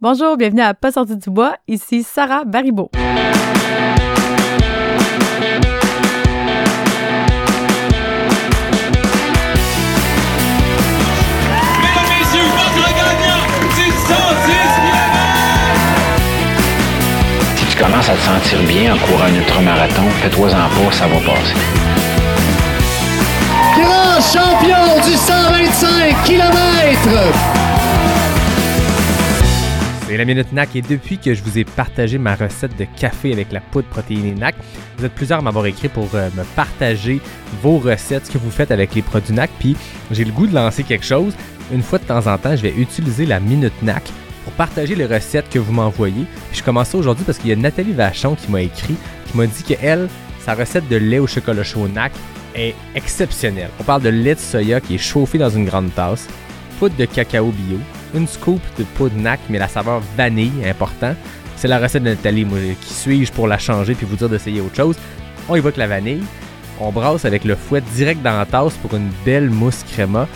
Bonjour, bienvenue à Pas sorti du bois. Ici Sarah Baribeau. Mesdames, messieurs, votre gagnant, c'est 110 Si tu commences à te sentir bien en courant un ultramarathon, fais-toi-en pas, ça va passer. grand champion du 125 km. C'est la Minute NAC et depuis que je vous ai partagé ma recette de café avec la poudre protéinée NAC, vous êtes plusieurs à m'avoir écrit pour euh, me partager vos recettes, ce que vous faites avec les produits NAC, puis j'ai le goût de lancer quelque chose. Une fois de temps en temps, je vais utiliser la Minute NAC pour partager les recettes que vous m'envoyez. Je commence aujourd'hui parce qu'il y a Nathalie Vachon qui m'a écrit, qui m'a dit que elle, sa recette de lait au chocolat chaud NAC est exceptionnelle. On parle de lait de soya qui est chauffé dans une grande tasse, poudre de cacao bio, une scoop de poudre NAC, mais la saveur vanille, important. C'est la recette de Nathalie, qui suis-je pour la changer puis vous dire d'essayer autre chose. On évoque la vanille, on brasse avec le fouet direct dans la tasse pour une belle mousse créma.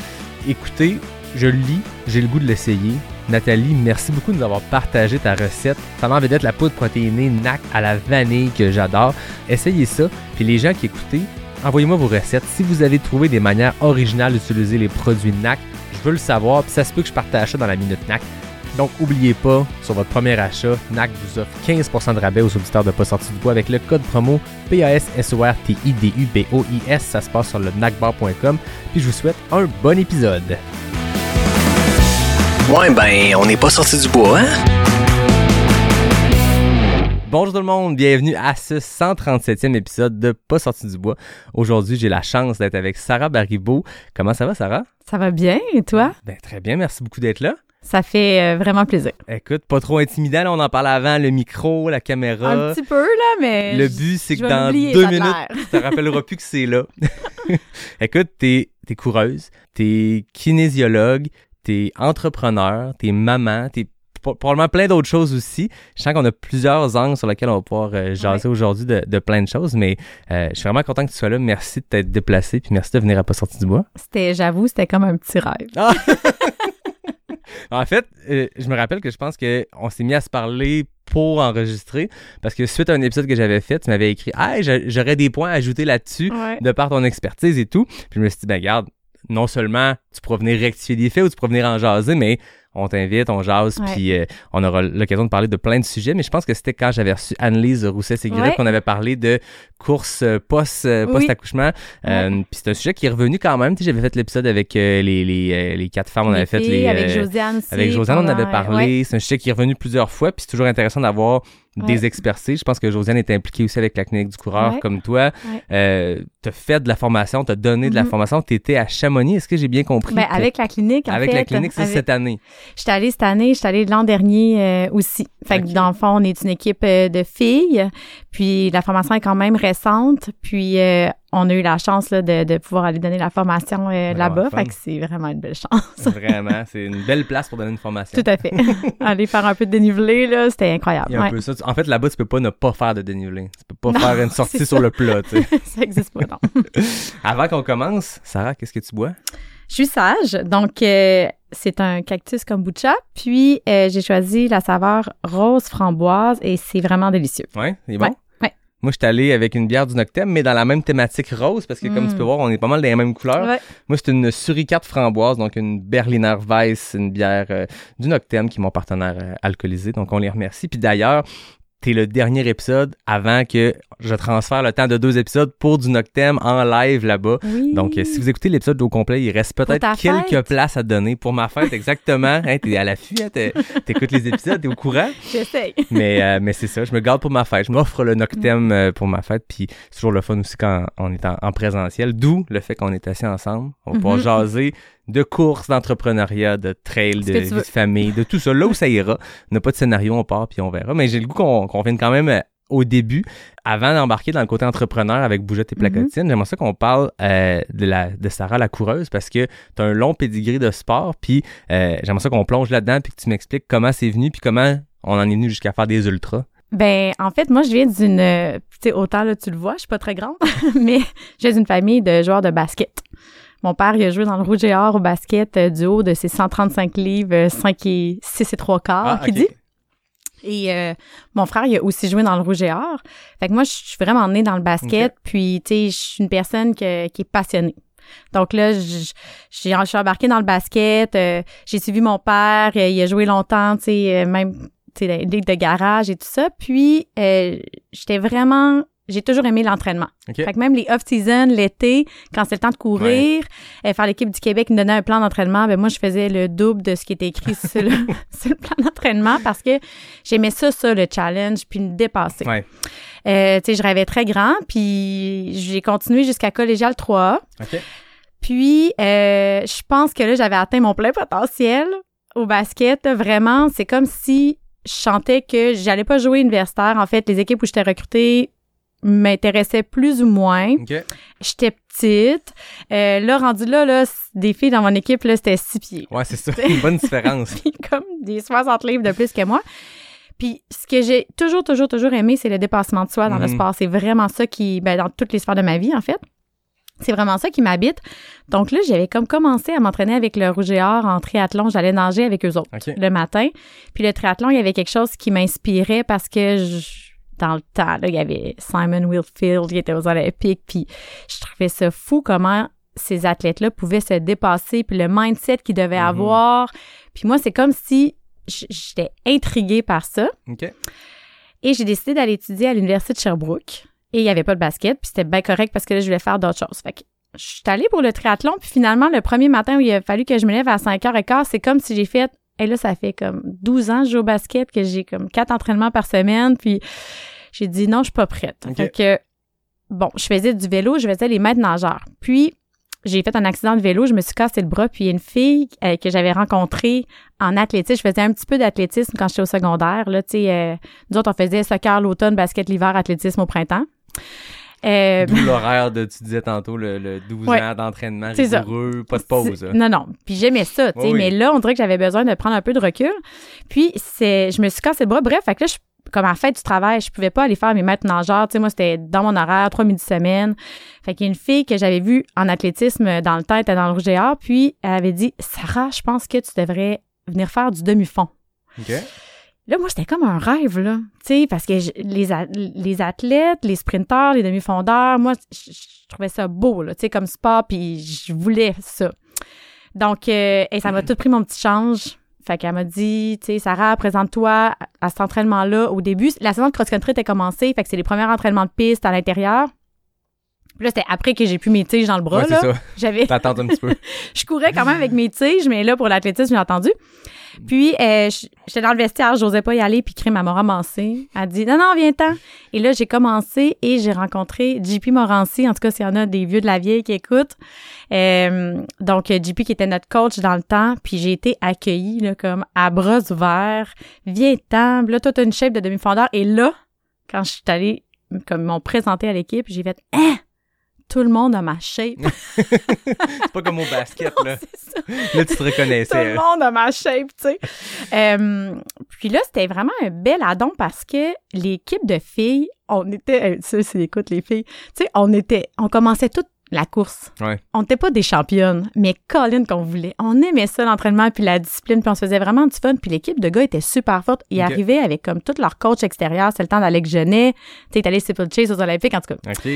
Écoutez, je lis, j'ai le goût de l'essayer. Nathalie, merci beaucoup de nous avoir partagé ta recette. Ça envie d'être la poudre protéinée NAC à la vanille que j'adore. Essayez ça. Puis les gens qui écoutez, envoyez-moi vos recettes. Si vous avez trouvé des manières originales d'utiliser les produits NAC, je veux le savoir. Puis ça se peut que je partage ça dans la Minute NAC. Donc, n'oubliez pas, sur votre premier achat, NAC vous offre 15% de rabais aux auditeurs de Pas sorti du bois avec le code promo PASSORTIDUBOIS. Ça se passe sur le nacbar.com. Puis je vous souhaite un bon épisode. Ouais, ben, on n'est pas sorti du bois, hein? Bonjour tout le monde, bienvenue à ce 137e épisode de Pas sorti du bois. Aujourd'hui, j'ai la chance d'être avec Sarah Baribeau. Comment ça va, Sarah? Ça va bien et toi? Ben, très bien, merci beaucoup d'être là. Ça fait euh, vraiment plaisir. Écoute, pas trop intimidant, là, on en parlait avant, le micro, la caméra. Un petit peu là, mais Le but, c'est que dans deux minutes, tu te rappelleras plus que c'est là. Écoute, t'es es coureuse, t'es kinésiologue, t'es entrepreneur, t'es maman, t'es probablement plein d'autres choses aussi. Je sens qu'on a plusieurs angles sur lesquels on va pouvoir euh, jaser aujourd'hui de, de plein de choses, mais euh, je suis vraiment content que tu sois là. Merci de t'être déplacé, puis merci de venir à Pas sorti du bois. C'était, j'avoue, c'était comme un petit rêve. Ah! en fait, euh, je me rappelle que je pense qu'on s'est mis à se parler pour enregistrer parce que suite à un épisode que j'avais fait, tu m'avais écrit Hey, j'a- j'aurais des points à ajouter là-dessus Ouais. de par ton expertise et tout. Puis je me suis dit, ben garde, non seulement tu pourras venir rectifier des faits ou tu pourras venir en jaser, mais on t'invite, on jase, puis euh, on aura l'occasion de parler de plein de sujets. Mais je pense que c'était quand j'avais reçu Anne-Lise Rousset-Séguret Ouais. qu'on avait parlé de course euh, post, euh, Oui. post-accouchement. Euh, Puis c'est un sujet qui est revenu quand même. Tu sais, j'avais fait l'épisode avec euh, les, les, euh, les quatre femmes, on avait fait les... avec Josiane aussi. avec Josiane, on avait parlé. ouais. C'est un sujet qui est revenu plusieurs fois, puis c'est toujours intéressant d'avoir des expertises. Je pense que Josiane est impliquée aussi avec la clinique du coureur, Ouais. comme toi. Ouais. Euh, t'as fait de la formation, t'as donné de la Mhm. formation. T'étais à Chamonix, est-ce que j'ai bien compris? Ben, avec la clinique, en avec fait. la clinique, c'est avec- cette année? J'étais allée cette année, j'étais allée l'an dernier euh, aussi. Fait que dans le fond, on est une équipe euh, de filles, puis la formation est quand même récente, puis euh, on a eu la chance là, de, de pouvoir aller donner la formation euh, Vraiment là-bas, fait que c'est vraiment une belle chance. Vraiment, c'est une belle place pour donner une formation. Tout à fait. aller faire un peu de dénivelé, là, c'était incroyable. Il y a un Ouais. peu ça. En fait, là-bas, tu peux pas ne pas faire de dénivelé. Tu peux pas Non, faire une sortie sur le plat, tu sais. Ça existe pas, non. Avant qu'on commence, Sarah, qu'est-ce que tu bois? Je suis sage, donc euh, c'est un cactus kombucha, puis euh, j'ai choisi la saveur rose framboise et c'est vraiment délicieux. Ouais, c'est bon? Ouais. Moi, je suis allé avec une bière du Noctem, mais dans la même thématique rose, parce que comme Mm. tu peux voir, on est pas mal dans les mêmes couleurs. Ouais. Moi, c'est une suricate framboise, donc une Berliner Weiss, une bière euh, du Noctem, qui est mon partenaire euh, alcoolisé. Donc, on les remercie. Puis d'ailleurs, t'es le dernier épisode avant que je transfère le temps de deux épisodes pour du Noctem en live là-bas. Oui. Donc, euh, si vous écoutez l'épisode au complet, il reste peut-être quelques fête. places à donner pour ma fête, exactement. Hein, t'es à l'affût, hein, t'es- t'écoutes les épisodes, t'es au courant. J'essaye. Mais, euh, mais c'est ça, je me garde pour ma fête. Je m'offre le Noctem Mm. euh, pour ma fête. Puis c'est toujours le fun aussi quand on est en, en présentiel. D'où le fait qu'on est assis ensemble. On va pouvoir Mhm. jaser de courses, d'entrepreneuriat, de trail, de vie veux. de famille, de tout ça. Là où ça ira. On n'a pas de scénario, on part puis on verra. Mais j'ai le goût qu'on vienne quand même euh, au début, avant d'embarquer dans le côté entrepreneur avec Bougette et Placotine, j'aimerais ça qu'on parle euh, de, la, de Sarah la coureuse parce que tu as un long pedigree de sport, puis euh, j'aimerais ça qu'on plonge là-dedans puis que tu m'expliques comment c'est venu puis comment on en est venu jusqu'à faire des ultras. Ben, en fait, moi, je viens d'une. Tu sais, autant là, tu le vois, je suis pas très grande, mais je viens d'une famille de joueurs de basket. Mon père, il a joué dans le Rouge et Or au basket euh, du haut de ses 135 livres, euh, 5 et 6 et 3 quarts, Ah, qui dit. Et euh, mon frère, il a aussi joué dans le Rouge et Or. Fait que moi, je suis vraiment née dans le basket, puis, tu sais, je suis une personne que- qui est passionnée. Donc là, je, suis embarquée dans le basket. euh, j'ai suivi mon père. euh, il a joué longtemps, tu sais, euh, même tu sais, ligue de garage et tout ça. Puis, euh, j'étais vraiment... J'ai toujours aimé l'entraînement. OK. Fait que même les off-season, l'été, quand c'est le temps de courir, euh, faire l'équipe du Québec me donnait un plan d'entraînement, ben moi, je faisais le double de ce qui était écrit sur le, sur le plan d'entraînement parce que j'aimais ça, ça, le challenge, puis me dépasser. Ouais. Euh, tu sais, je rêvais très grand, puis j'ai continué jusqu'à collégial 3A. OK. Puis, euh, je pense que là, j'avais atteint mon plein potentiel au basket. Vraiment, c'est comme si je sentais que j'allais pas jouer universitaire. En fait, les équipes où j'étais recrutée m'intéressaient plus ou moins. OK. J'étais petite. Euh, là, rendu là, là, des filles dans mon équipe, là, c'était six pieds. Ouais, c'est ça. Une bonne différence. Puis comme des 60 livres de plus que moi. Puis ce que j'ai toujours, toujours, toujours aimé, c'est le dépassement de soi dans le Mhm. sport. C'est vraiment ça qui, ben, dans toutes les sphères de ma vie, en fait. C'est vraiment ça qui m'habite. Donc là, j'avais comme commencé à m'entraîner avec le Rouge et Or en triathlon. J'allais nager avec eux autres le matin. Puis le triathlon, il y avait quelque chose qui m'inspirait parce que je- dans le temps, là, il y avait Simon Wilfield qui était aux Olympiques. Puis je trouvais ça fou comment ces athlètes-là pouvaient se dépasser, puis le mindset qu'ils devaient Mhm. avoir. Puis moi, c'est comme si j'étais intriguée par ça. Et j'ai décidé d'aller étudier à l'Université de Sherbrooke. Et il n'y avait pas de basket, puis c'était bien correct parce que là, je voulais faire d'autres choses. Fait que je suis allée pour le triathlon, puis finalement, le premier matin où il a fallu que je me lève à 5h15, c'est comme si j'ai fait... Et là, ça fait comme 12 ans que je joue au basket, que j'ai comme quatre entraînements par semaine, puis j'ai dit non, je suis pas prête. Ok. Fait que, bon, je faisais du vélo, je faisais les maîtres nageurs. Puis, j'ai fait un accident de vélo, je me suis cassé le bras, puis il y a une fille euh, que j'avais rencontrée en athlétisme. Je faisais un petit peu d'athlétisme quand j'étais au secondaire. Là, tu sais, euh, nous autres, on faisait soccer l'automne, basket l'hiver, athlétisme au printemps. Euh, D'où l'horaire de, tu disais tantôt, le, le 12 Ouais. ans d'entraînement rigoureux, pas de pause. hein. Non, non. Puis j'aimais ça, tu sais. Oui, oui. Mais là, on dirait que j'avais besoin de prendre un peu de recul. Puis c'est, je me suis cassé le bras. Bref, fait que là, je, comme à la fête du travail, je pouvais pas aller faire mes maîtres nageurs. Tu sais, moi, c'était dans mon horaire, trois midis semaine. Fait qu'il y a une fille que j'avais vue en athlétisme dans le temps, elle était dans le rouge et or, puis elle avait dit, Sarah, je pense que tu devrais venir faire du demi-fond. OK. Là, moi, c'était comme un rêve, là. Tu sais, parce que je- les, a- les athlètes, les sprinteurs, les demi-fondeurs, moi, je, je trouvais ça beau, là, tu sais, comme sport, puis je voulais ça. Donc, euh, et ça m'a tout pris mon petit change. Fait qu'elle m'a dit, tu sais, Sarah, présente-toi à, cet entraînement-là. Au début, la saison de cross-country était commencée, fait que c'est les premiers entraînements de piste à l'intérieur. Puis là, c'était après que j'ai plus mes tiges dans le bras, Ouais, c'est là. ça. J'avais T'attends un petit peu. je courais quand même avec mes tiges, mais là, pour l'athlétisme, j'ai entendu. Puis, euh, j'étais dans le vestiaire, j'osais pas y aller, puis Crime, elle m'a ramassé. Elle dit, non, non, viens-t'en. Et là, j'ai commencé et j'ai rencontré JP Morancy. En tout cas, s'il y en a des vieux de la vieille qui écoutent. Euh, donc, JP qui était notre coach dans le temps, puis j'ai été accueillie, là, comme à bras ouverts. Viens-t'en. Là, toi, t'as une shape de demi-fondeur. Et là, quand je suis allée, comme ils m'ont présenté à l'équipe, j'ai fait, hein? Tout le monde a ma shape. C'est pas comme au basket, là. Ça. Là, tu te Tout reconnaissais. le hein. monde a ma shape, tu sais. Euh, puis là, c'était vraiment un bel addon parce que l'équipe de filles, on était, ça, c'est écoute les filles, tu sais, on était, on commençait toute la course. Ouais. On n'était pas des championnes, mais Colin qu'on voulait. On aimait ça, l'entraînement, puis la discipline, puis on se faisait vraiment du fun. Puis l'équipe de gars était super forte. Ils arrivaient avec comme tout leur coach extérieur. C'est le temps d'Alex Genet. Tu sais, allé Chase aux Olympiques, en tout cas. OK.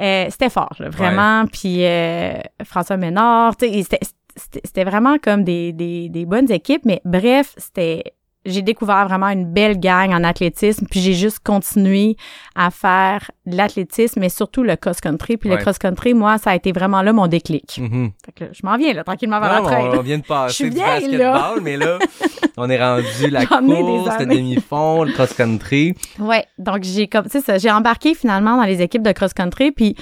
Euh, c'était fort, là, vraiment. Puis euh, François Ménard, tu sais, c'était vraiment comme des, des, des bonnes équipes. Mais bref, c'était j'ai découvert vraiment une belle gang en athlétisme, puis j'ai juste continué à faire de l'athlétisme, mais surtout le cross-country. Puis Ouais. le cross-country, moi, ça a été vraiment là mon déclic. Mhm. Fait que là, je m'en viens, là, tranquillement vers la traîne. on, on vient de passer Je suis du vieille, basketball, mais là, on est rendu la course, le demi-fond, le cross-country. Ouais, donc j'ai comme ça, j'ai embarqué finalement dans les équipes de cross-country puis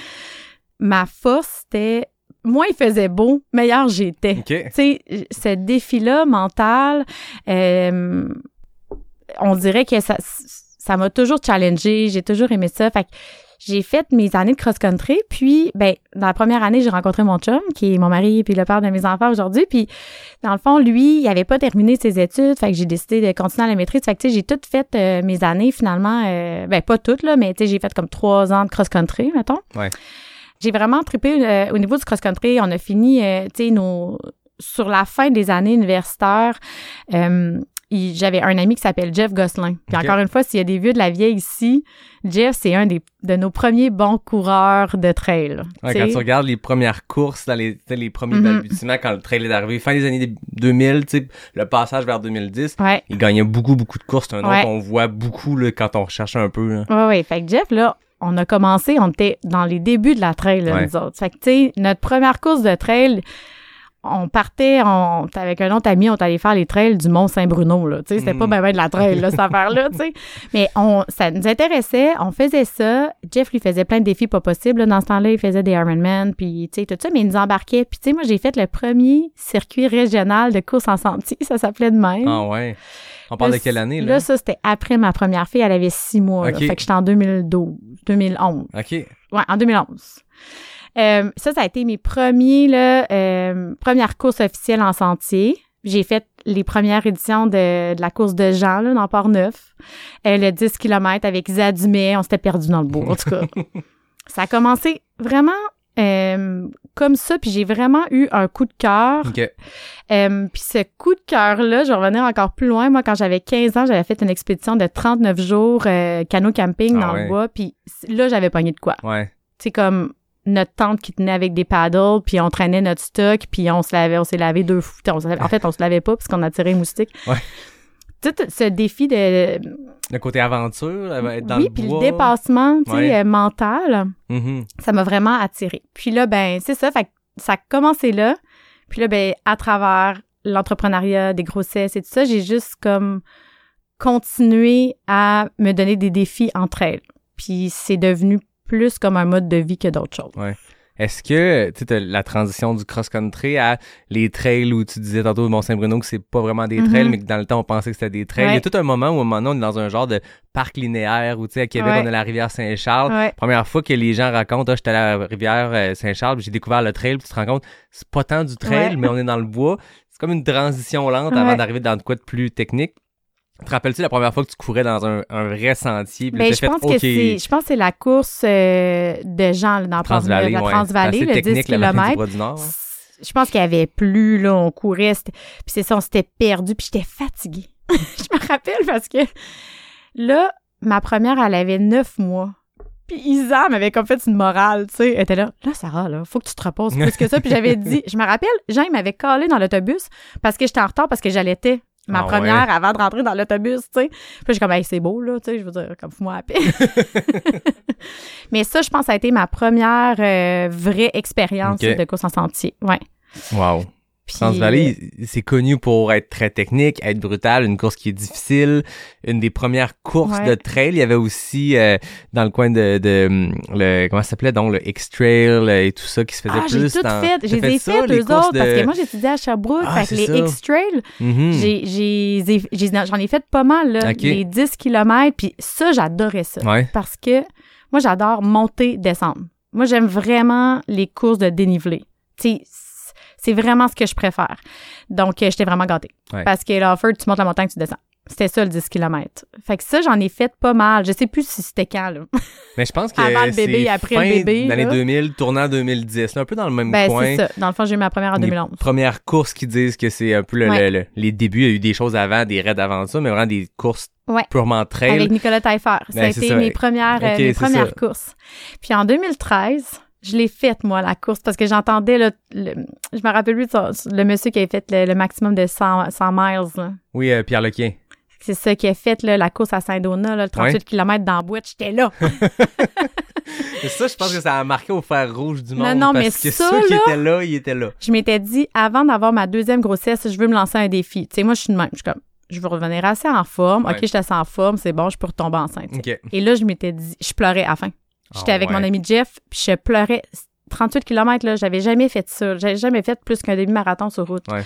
ma force c'était moins il faisait beau, meilleur j'étais. OK. Tu sais, ce défi-là mental, euh, on dirait que ça ça m'a toujours challengé, j'ai toujours aimé ça. Fait que j'ai fait mes années de cross-country, puis ben dans la première année, j'ai rencontré mon chum qui est mon mari puis le père de mes enfants aujourd'hui, puis dans le fond, lui, il avait pas terminé ses études, fait que j'ai décidé de continuer à la maîtrise. Fait que tu sais, j'ai toutes fait euh, mes années finalement, euh, ben pas toutes là, mais tu sais, j'ai fait comme trois ans de cross-country, mettons. Ouais. J'ai vraiment trippé euh, au niveau du cross-country. On a fini, euh, tu sais, nos sur la fin des années universitaires. euh, j'avais un ami qui s'appelle Jeff Gosselin. Puis encore une fois, s'il y a des vieux de la vieille ici, Jeff, c'est un des, de nos premiers bons coureurs de trail. Ouais, quand tu regardes les premières courses dans les, premiers Mhm. balbutiements, quand le trail est arrivé, fin des années 2000, tu sais, le passage vers 2010, Ouais. il gagnait beaucoup, beaucoup de courses. C'est un nom Ouais. qu'on voit beaucoup là, quand on recherche un peu. Là. Ouais, ouais. Fait que Jeff, là, on a commencé, on était dans les débuts de la trail, là, Ouais. nous autres. Fait que, tu sais, notre première course de trail, on partait, on, avec un autre ami, on allé faire les trails du Mont-Saint-Bruno, là. Tu sais, c'était pas ben, ben de la trail, là, cette affaire-là, tu sais. Mais on, ça nous intéressait, on faisait ça. Jeff lui faisait plein de défis pas possibles. là. Dans ce temps-là, il faisait des Ironman, puis, tu sais, tout ça, mais il nous embarquait. Puis, tu sais, moi, j'ai fait le premier circuit régional de course en sentier, ça s'appelait de même. Ah ouais. On parle Là, de quelle année, là? Là, ça, c'était après ma première fille. Elle avait six mois. là. Ok. Fait que j'étais en 2012, 2011. OK. Ouais, en 2011. Euh, ça, ça a été mes premiers, là, euh, premières courses officielles en sentier. J'ai fait les premières éditions de, de la course de Jean, là, dans Port-Neuf. Euh, le 10 km avec Zadumé. On s'était perdu dans le bois, en tout cas. ça a commencé vraiment euh, comme ça, puis j'ai vraiment eu un coup de cœur. OK. Euh, puis ce coup de cœur-là, je vais revenir encore plus loin. Moi, quand j'avais 15 ans, j'avais fait une expédition de 39 jours euh, canot camping Ah dans ouais. le bois. Puis là, j'avais pogné de quoi. Ouais. C'est comme notre tente qui tenait avec des paddles, puis on traînait notre stock, puis on se lavait, on s'est lavé deux fois. En fait, on se lavait pas parce qu'on a tiré un moustique. Ouais. Tout ce défi de... Le côté aventure, être dans oui, le puis bois. le dépassement, tu sais, Ouais. euh, mental Mhm. ça m'a vraiment attiré. Puis là, ben, c'est ça, fait ça a commencé là. Puis là, ben, à travers l'entrepreneuriat, des grossesses et tout ça, j'ai juste comme continué à me donner des défis entre elles. Puis c'est devenu plus comme un mode de vie que d'autres choses. Est-ce que tu sais, la transition du cross-country à les trails où tu disais tantôt Mont-Saint-Bruno que c'est pas vraiment des trails, Mhm. mais que dans le temps on pensait que c'était des trails. Il y a tout un moment où à un moment donné, on est dans un genre de parc linéaire où tu sais à Québec Ouais. on a la rivière Saint-Charles. Ouais. Première fois que les gens racontent, ah, j'étais à la rivière euh, Saint-Charles, j'ai découvert le trail, puis tu te rends compte, c'est pas tant du trail, mais on est dans le bois. C'est comme une transition lente avant d'arriver dans de quoi de plus technique. Te rappelles-tu la première fois que tu courais dans un, un vrai sentier? puis Ben, je fait, pense que c'est, je pense que c'est la course euh, de Jean là, dans Transvallée, la. Transvallée, le assez 10 technique, la vallée du km. Bras du Nord. hein. Je pense qu'il y avait plus, là, on courait, puis c'est ça, on s'était perdu, puis j'étais fatiguée. je me rappelle parce que là, ma première, elle avait neuf mois. Puis Isa m'avait comme fait une morale, tu sais. Elle était là, là, Sarah, là, faut que tu te reposes plus que ça. Puis j'avais dit, je me rappelle, Jean, il m'avait collé dans l'autobus parce que j'étais en retard parce que j'allaitais ma Ah première ouais. avant de rentrer dans l'autobus, tu sais. Puis j'ai comme, hey, c'est beau, là, tu sais, je veux dire, comme fous-moi à paix. Mais ça, je pense, que ça a été ma première euh, vraie expérience de course en sentier. Ouais. Wow. Puis, Transvalley, c'est connu pour être très technique, être brutal, une course qui est difficile, une des premières courses Ouais. de trail. Il y avait aussi euh, dans le coin de, de hum, le comment ça s'appelait donc le X-Trail euh, et tout ça qui se faisait Ah, j'ai plus tout dans. fait. J'ai fait, les eux autres, parce de- que moi, j'étudiais à Sherbrooke. Ah, fait que les. X-Trail, j'ai- j'ai- j'ai- j'en ai fait pas mal, là, les 10 km. Puis ça, j'adorais ça. Ouais. Parce que moi, j'adore monter, descendre. Moi, j'aime vraiment les courses de dénivelé. Tu sais, c- c'est vraiment ce que je préfère. Donc, euh, j'étais vraiment gâtée. Ouais. Parce que l'offer, tu montes la montagne, tu descends. C'était ça, le 10 km. Fait que ça, j'en ai fait pas mal. Je sais plus si c'était quand, là. Mais je pense que Avant le bébé, après fin le bébé, L'année là. 2000, tournant 2010, là, un peu dans le même Ben, coin. c'est ça. Dans le fond, j'ai eu ma première en Les 2011. premières courses qui disent que c'est un peu le- Ouais. le- le- les débuts. Il y a eu des choses avant, des raids avant ça, mais vraiment des courses Ouais. purement trail. Avec Nicolas Taillefer. Ça Ben, a c'est été ça. mes premières, euh, mes premières ça. courses. Puis en 2013, je l'ai faite, moi, la course, parce que j'entendais, là, le, je me rappelle plus de le monsieur qui avait fait le, le maximum de 100, 100 miles. là. Oui, euh, Pierre Lequien. C'est ça qui a fait là, la course à Saint-Donat, le 38 Ouais. km dans la boîte. J'étais là. Ça, je pense que ça a marqué au fer rouge du Non, monde. non, parce mais que ça, ceux qui étaient là, ils étaient là. je m'étais dit, avant d'avoir ma deuxième grossesse, je veux me lancer un défi. Tu sais, moi, je suis de même. Je suis comme, je veux revenir assez en forme. Ouais. OK, je suis assez en forme, c'est bon, je peux retomber enceinte. Et là, je m'étais dit, je pleurais à la fin. J'étais Ah avec ouais. mon ami Jeff, puis je pleurais. 38 km, là, j'avais jamais fait ça. J'avais jamais fait plus qu'un demi-marathon sur route. Ouais.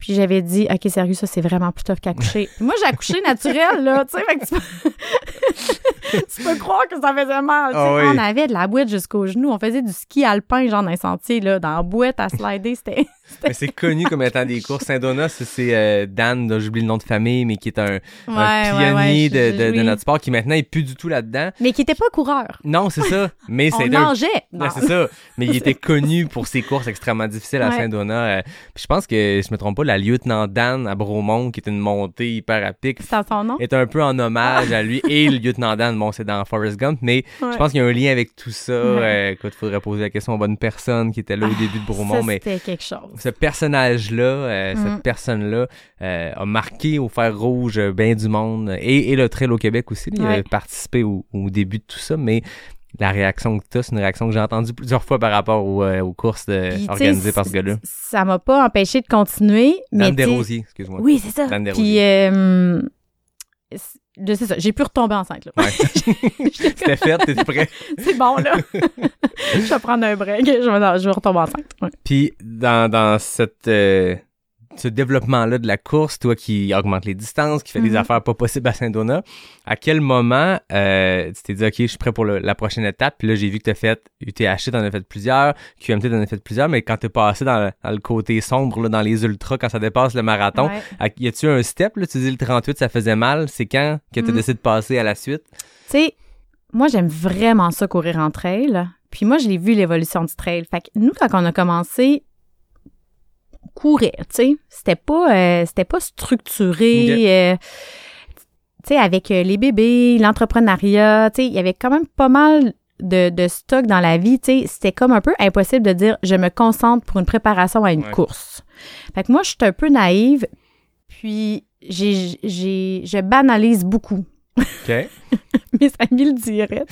Puis j'avais dit, OK, sérieux, ça, c'est vraiment plus tough qu'accoucher. Moi, j'ai accouché naturel, là, tu sais, fait que tu peux... tu peux croire que ça faisait mal. Ah oui. On avait de la boîte jusqu'au genou. On faisait du ski alpin, genre dans un sentier, là, dans la boîte à slider. C'était... Mais c'est connu comme étant des courses. Saint-Donat, c'est euh, Dan, j'oublie le nom de famille, mais qui est un, Ouais, pionnier ouais, de, je- de- de oui. notre sport, qui maintenant est plus du tout là-dedans. Mais qui était pas coureur. Non, c'est ça. Mais On c'est un mangeait. Non. c'est ça. Mais il était connu pour ses courses extrêmement difficiles à. Saint-Donat. euh, puis je pense que, je me trompe pas, la lieutenant Dan à Bromont, qui est une montée hyper à pic, C'est à son nom? est un peu en hommage à lui. Et le lieutenant Dan, bon, c'est dans Forrest Gump, mais Ouais. je pense qu'il y a un lien avec tout ça. Ouais. Euh, écoute, faudrait poser la question aux bonnes personnes qui étaient là au début de Bromont, Ça, mais c'était quelque chose. ce personnage-là, euh, Mm. cette personne-là, euh, a marqué au fer rouge euh, bien du monde et, et le trail au Québec aussi. Il a Ouais. participé au, au début de tout ça, mais la réaction que tu as, c'est une réaction que j'ai entendue plusieurs fois par rapport aux, euh, aux courses de- Puis, organisées par ce gars-là. Ça m'a pas empêché de continuer. Dan Desrosiers, excuse-moi. Oui, c'est ça. Dan Puis, euh, ça. J'ai pu retomber enceinte, là. Ouais. C'était fait, t'étais prêt. c'est bon, là. je vais prendre un break. Je vais, je vais retomber enceinte. Ouais. Puis dans, dans cette, euh, ce développement-là de la course, toi qui augmente les distances, qui fait des Mhm. affaires pas possibles à Saint-Donat, à quel moment euh, tu t'es dit, OK, je suis prêt pour le- la prochaine étape? Puis là, j'ai vu que tu as fait UTHC, t'en as fait plusieurs, QMT, t'en as fait plusieurs, mais quand t'es passé dans, le- dans le côté sombre, là, dans les ultras, quand ça dépasse le marathon, Ouais. à- y a-tu un step? Là, tu dis le 38, ça faisait mal. C'est quand que tu as Mhm. décidé de passer à la suite? Tu sais, moi, j'aime vraiment ça courir en trail. Puis moi, je l'ai vu l'évolution du trail. Fait que nous, quand on a commencé, courait, tu sais. C'était pas, euh, c'était pas structuré. Euh, tu sais, avec euh, les bébés, l'entrepreneuriat, tu sais, il y avait quand même pas mal de, de stock dans la vie, tu sais. C'était comme un peu impossible de dire, je me concentre pour une préparation à une Ouais. course. Fait que moi, je suis un peu naïve. Puis, j'ai, j'ai, je banalise beaucoup OK. mes amis le diraient.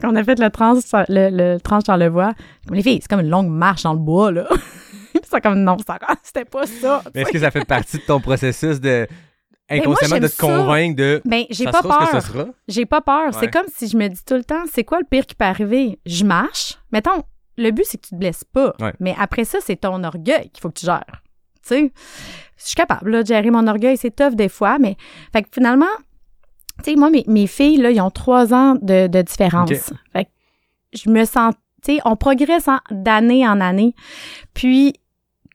Quand on a fait le trans, le, le trans Charlevoix, comme les filles, c'est comme une longue marche dans le bois, là. Puis c'est comme, non, ça- c'était pas ça. Mais est-ce que ça fait partie de ton processus de moi, inconsciemment de j'aime te ça. convaincre de Ben, j'ai pas peur. J'ai pas peur. C'est comme si je me dis tout le temps, c'est quoi le pire qui peut arriver? Je marche. Mettons, le but, c'est que tu te blesses pas. Ouais. Mais après ça, c'est ton orgueil qu'il faut que tu gères. Tu sais, je suis capable là, de gérer mon orgueil. C'est tough des fois, mais fait que finalement, tu sais, moi, mes, mes filles, là, ils ont trois ans de, de différence. Fait que je me sens, tu sais, on progresse d'année en année. Puis,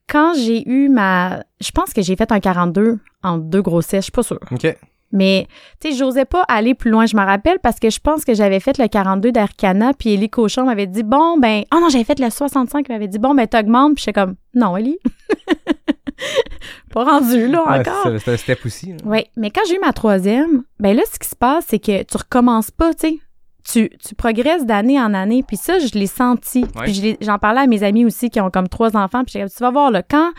quand j'ai eu ma... Je pense que j'ai fait un 42 en deux grossesses, je suis pas sûre. OK. Mais, tu sais, j'osais pas aller plus loin, je me rappelle, parce que je pense que j'avais fait le 42 d'Arcana, puis Ellie Cochon m'avait dit, bon, ben, oh non, j'avais fait le 65, elle m'avait dit, bon, ben, t'augmentes, puis j'étais comme, non, Ellie. pas rendu, là, Ouais, encore. c'est- un step aussi. là. Oui, mais quand j'ai eu ma troisième, ben là, ce qui se passe, c'est que tu recommences pas, tu sais. Tu, tu progresses d'année en année, puis ça, je l'ai senti. Ouais. J'en parlais à mes amis aussi qui ont comme trois enfants, puis tu vas voir, là, quand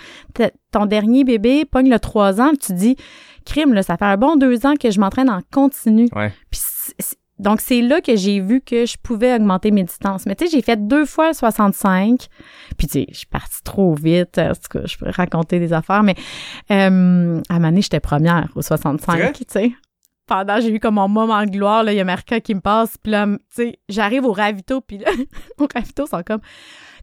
ton dernier bébé pogne le trois ans, tu dis, crime, là, ça fait un bon deux ans que je m'entraîne en continu. Ouais. Puis donc, c'est là que j'ai vu que je pouvais augmenter mes distances. Mais tu sais, j'ai fait deux fois le 65. Puis tu sais, je suis partie trop vite. En tout cas, je peux raconter des affaires. Mais euh, à moment donné, j'étais première au 65, Vrai? tu sais. Pendant, j'ai eu comme mon moment de gloire, là, il y a Marca qui me passe. Puis là, tu sais, j'arrive au ravito. Puis là, au ravito, sont comme...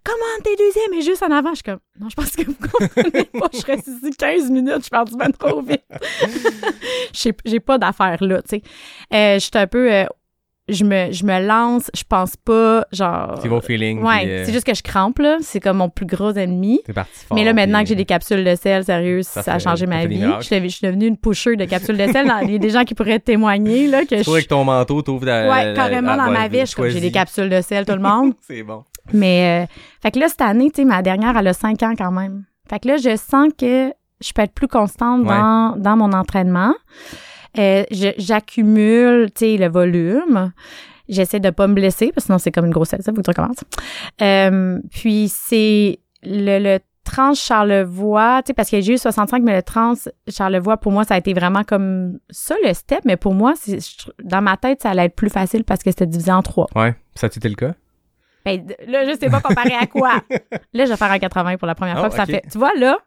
Comment t'es deuxième et juste en avant? Je suis comme, non, je pense que vous comprenez pas. Je reste ici 15 minutes, je suis partie même trop vite. J'ai pas d'affaires là, tu sais. Euh, je suis un peu, euh, je me, je me lance, je pense pas, genre. C'est vos feelings. Ouais, euh, c'est juste que je crampe, là. C'est comme mon plus gros ennemi. T'es parti fort. Mais là, maintenant puis- que j'ai des capsules de sel, sérieux, ça, Ça a changé ma vie. Je suis, devenue- je suis devenue une pusher de capsules de sel. Il y a des gens qui pourraient témoigner, là, que je avec ton manteau, t'ouvres ta. Ouais, la- carrément la- dans ma vie, je suis comme, j'ai des capsules de sel, tout le monde. C'est bon. Mais, euh, fait que là, cette année, tu sais, ma dernière, elle a 5 ans quand même. Fait que là, je sens que je peux être plus constante Ouais. dans, dans mon entraînement. Euh, J'accumule, tu sais, le volume. J'essaie de pas me blesser, parce que sinon, c'est comme une grossesse, ça, faut que tu recommences. Euh, puis, c'est le, le trans Charlevoix, tu sais, parce que j'ai eu 65, mais le trans Charlevoix, pour moi, ça a été vraiment comme ça, le step. Mais pour moi, dans ma tête, ça allait être plus facile parce que c'était divisé en trois. Ouais. Ça a-tu été le cas? Ben, là, je sais pas comparé à quoi. Là, je vais faire un 80 pour la première Oh, fois. ça fait, tu vois, là,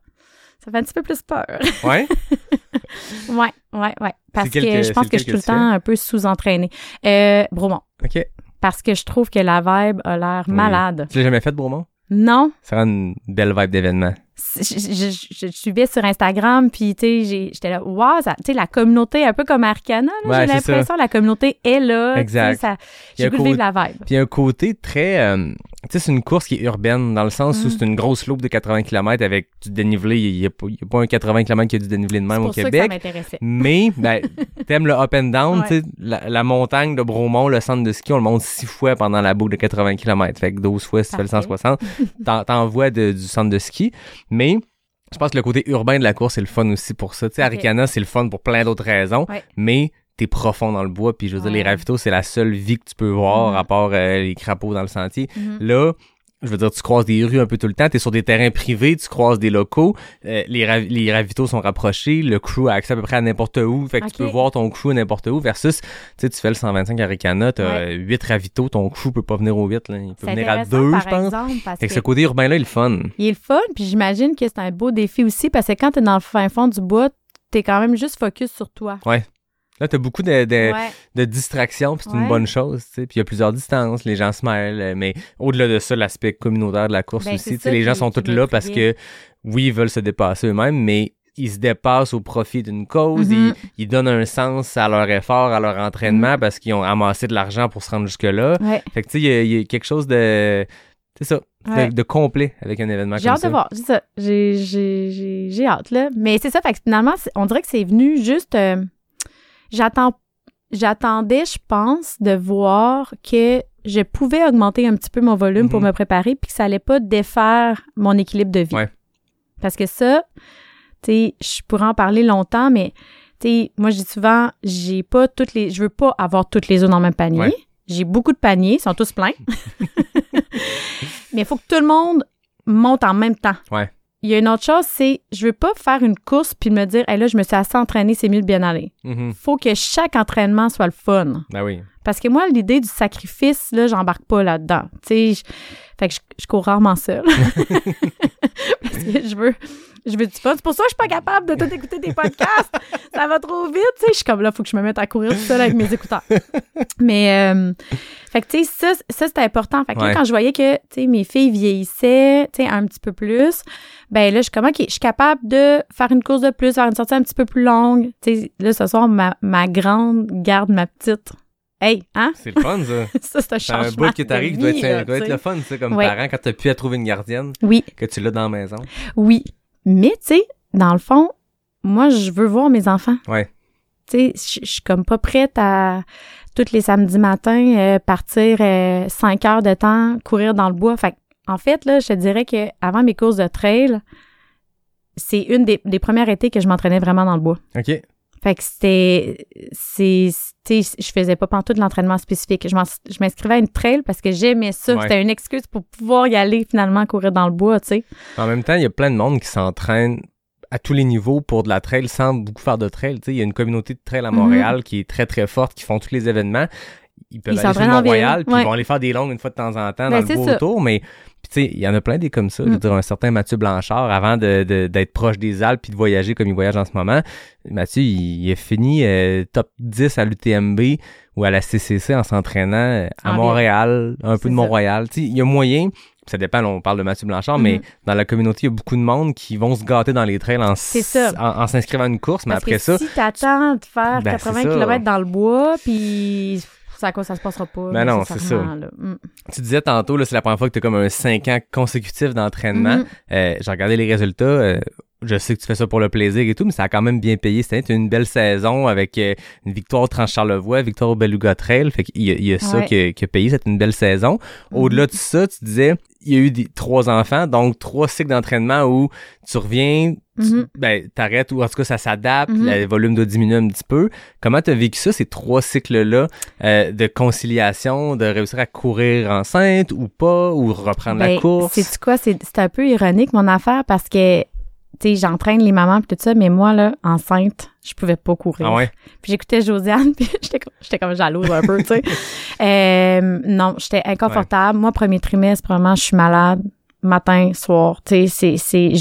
ça fait un petit peu plus peur. Ouais? ouais, ouais, ouais. Parce C'est que que- je pense c'est que je suis tout le temps un peu sous-entraînée. Euh, Bromont. OK. Parce que je trouve que la vibe a l'air Oui. malade. Tu l'as jamais fait, Beaumont? Non, Ça rend une belle vibe d'événement. je, je, je, je suivais sur Instagram, puis tu sais, j'étais là, wow, ça- tu sais, la communauté, un peu comme Arcana, là, Ouais, j'ai c'est l'impression, la communauté est là. Exact. ça- J'ai goût de vivre la vibe. Puis il y a un côté très. euh, tu sais, c'est une course qui est urbaine, dans le sens où Mm. c'est une grosse loupe de 80 km avec du dénivelé. Il n'y a, pas- a un 80 km qui a du dénivelé de même au ça que ça Québec. m'intéressait. Mais, ben, t'aimes le up and down, Ouais. tu sais, la, la montagne de Bromont, le centre de ski, on le monte six fois pendant la boucle de 80 km. Fait que 12 fois, si tu fais le Parfait. 160, t'en- t'envoies de- du centre de ski. Mais, je pense que le côté urbain de la course, c'est le fun aussi pour ça. Tu sais, Ok. Aricana, c'est le fun pour plein d'autres raisons. Ouais. Mais, t'es profond dans le bois, puis je veux dire, les Ouais. ravitaux, c'est la seule vie que tu peux voir, Mhm. à part euh, les crapauds dans le sentier. Mhm. Là, je veux dire, tu croises des rues un peu tout le temps, t'es sur des terrains privés, tu croises des locaux, euh, les, rav- les ravitaux sont rapprochés, le crew a accès à peu près à n'importe où, fait que tu peux voir ton crew n'importe où, versus, tu sais, tu fais le 125 Aricana, t'as Ouais. euh, 8 ravitaux, ton crew peut pas venir aux 8, là, il peut venir à intéressant, 2, par je pense. exemple, parce Fait que que ce côté urbain-là, il est le fun. il est le fun, puis j'imagine que c'est un beau défi aussi, parce que quand t'es dans le fin fond du bois, t'es quand même juste focus sur toi. Là, t'as beaucoup de, de, Ouais. de distractions, puis c'est une bonne chose, tu sais. Puis il y a plusieurs distances, les gens se mêlent, euh, mais au-delà de ça, l'aspect communautaire de la course Ben, aussi, tu sais, les gens sont tous là parce que, oui, ils veulent se dépasser eux-mêmes, mais ils se dépassent au profit d'une cause, Mhm. ils, ils donnent un sens à leur effort, à leur entraînement, parce qu'ils ont amassé de l'argent pour se rendre jusque-là. Ouais. Fait que, tu sais, il y a- il y, a quelque chose de... C'est ça, de- Ouais. de, complet avec un événement J'ai comme hâte ça. de voir. C'est ça. J'ai, j'ai, j'ai, j'ai hâte, là. Mais c'est ça. Fait que finalement, on dirait que c'est venu juste. euh, j'attends, j'attendais, je pense, de voir que je pouvais augmenter un petit peu mon volume pour Mhm. me préparer puis que ça allait pas défaire mon équilibre de vie. Ouais. Parce que ça, tu sais, je pourrais en parler longtemps, mais tu sais, moi, je dis souvent, j'ai pas toutes les. Je veux pas avoir toutes les œufs dans le même panier. Ouais. J'ai beaucoup de paniers, ils sont tous pleins. mais il faut que tout le monde monte en même temps. Ouais. Il y a une autre chose, c'est je veux pas faire une course puis me dire, hey, là, je me suis assez entraînée, c'est mieux de bien aller. Mhm. Faut que chaque entraînement soit le fun. Ben oui. Parce que moi, l'idée du sacrifice, là, j'embarque pas là-dedans. Tu sais, fait que je, je cours rarement seule. Parce que je veux, je veux du fun. C'est pour ça que je suis pas capable de tout écouter des podcasts. ça va trop vite, tu sais. Je suis comme là, faut que je me mette à courir tout seul avec mes écouteurs. Mais, euh, fait que, tu sais, ça, ça c'est important. Fait que Ouais. là, quand je voyais que, tu sais, mes filles vieillissaient, tu sais, un petit peu plus, ben là, je suis comme, OK, je suis capable de faire une course de plus, faire une sortie un petit peu plus longue. Tu sais, là, ce soir, ma, ma grande garde ma petite. Hey, hein? C'est le fun, ça. Ça, c'est un C'est un changement. bout qui t'arrive doit être, là, doit être tu sais. le fun, ça, comme parent, quand t'as pu à trouver une gardienne, Oui, que tu l'as dans la maison. oui. Mais, tu sais, dans le fond, moi, je veux voir mes enfants. Ouais. Tu sais, je suis comme pas prête à, tous les samedis matins, euh, partir euh, cinq heures de temps, courir dans le bois. Fait en fait, là, je te dirais que avant mes courses de trail, c'est une des, des premières étés que je m'entraînais vraiment dans le bois. OK. Fait que c'était, c'est, tu sais, je faisais pas pantoute de l'entraînement spécifique. Je m'inscrivais à une trail parce que j'aimais ça. Ouais. C'était une excuse pour pouvoir y aller finalement courir dans le bois, tu sais. En même temps, il y a plein de monde qui s'entraîne à tous les niveaux pour de la trail sans beaucoup faire de trail. Tu sais, il y a une communauté de trail à Montréal qui est très très forte, qui font tous les événements. Ils peuvent Ils aller sur Mont-Royal, puis Ouais. ils vont aller faire des longues une fois de temps en temps Ben, dans le beau ça. tour, mais tu sais, il y en a plein des comme ça. Je veux Mm. dire, un certain Mathieu Blanchard, avant de, de- d'être proche des Alpes puis de voyager comme il voyage en ce moment, Mathieu, il, il a fini euh, top 10 à l'UTMB ou à la CCC en s'entraînant euh, à En Montréal, un peu de. Mont-Royal. Tu sais, il y a moyen, ça dépend, on parle de Mathieu Blanchard, mais Mhm. dans la communauté, il y a beaucoup de monde qui vont se gâter dans les trails en, s- C'est ça. en, en s'inscrivant à une course, mais Parce après que ça, si t'attends de faire Ben, 80 c'est ça. km dans le bois, puis c'est à quoi ça se passera pas. Ben non, c'est là. Mm. tu disais tantôt, là, c'est la première fois que tu as comme un 5 ans consécutif d'entraînement. Mhm. Euh, J'ai regardé les résultats. euh, je sais que tu fais ça pour le plaisir et tout, mais ça a quand même bien payé. C'était une belle saison avec euh, une victoire au Trans-Charlevoix, victoire au Beluga Trail. Fait qu'il y a, il y a ça qui, a, qui a payé. C'était une belle saison. Au-delà de ça, tu disais, il y a eu des, trois enfants, donc trois cycles d'entraînement où tu reviens, tu- Mhm. ben, t'arrêtes ou en tout cas ça s'adapte, Mhm. le volume doit diminuer un petit peu. Comment t'as vécu ça, ces trois cycles-là euh, de conciliation, de réussir à courir enceinte ou pas, ou reprendre la Ben, course? C'est quoi? C'est c'est un peu ironique, mon affaire, parce que, tu sais, j'entraîne les mamans puis tout ça, mais moi, là, enceinte, je pouvais pas courir. Ah ouais? Puis j'écoutais Josiane, puis j'étais comme, j'étais comme jalouse un peu, tu sais. Euh, non, j'étais inconfortable. Moi, premier trimestre, vraiment, je suis malade, matin, soir, tu sais, c'est,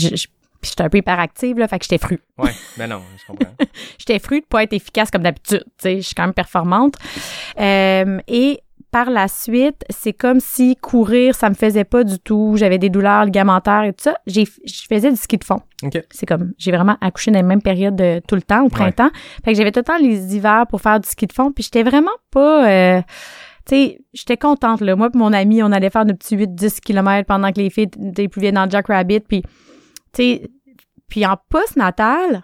puis j'étais un peu hyperactive, là, fait que j'étais fru. Ouais, ben non, je comprends. J'étais fru de pas être efficace comme d'habitude, tu sais, je suis quand même performante. Euh, et par la suite, c'est comme si courir, ça me faisait pas du tout. J'avais des douleurs ligamentaires et tout ça. J'ai, je faisais du ski de fond. C'est comme, j'ai vraiment accouché dans les mêmes périodes de, tout le temps, au printemps. Fait que j'avais tout le temps les hivers pour faire du ski de fond. Puis j'étais vraiment pas... euh, tu sais, j'étais contente, là. Moi et mon ami, on allait faire nos petits 8-10 km pendant que les filles étaient plus vieilles dans le Jack Rabbit. Puis, tu sais, puis en post-natal,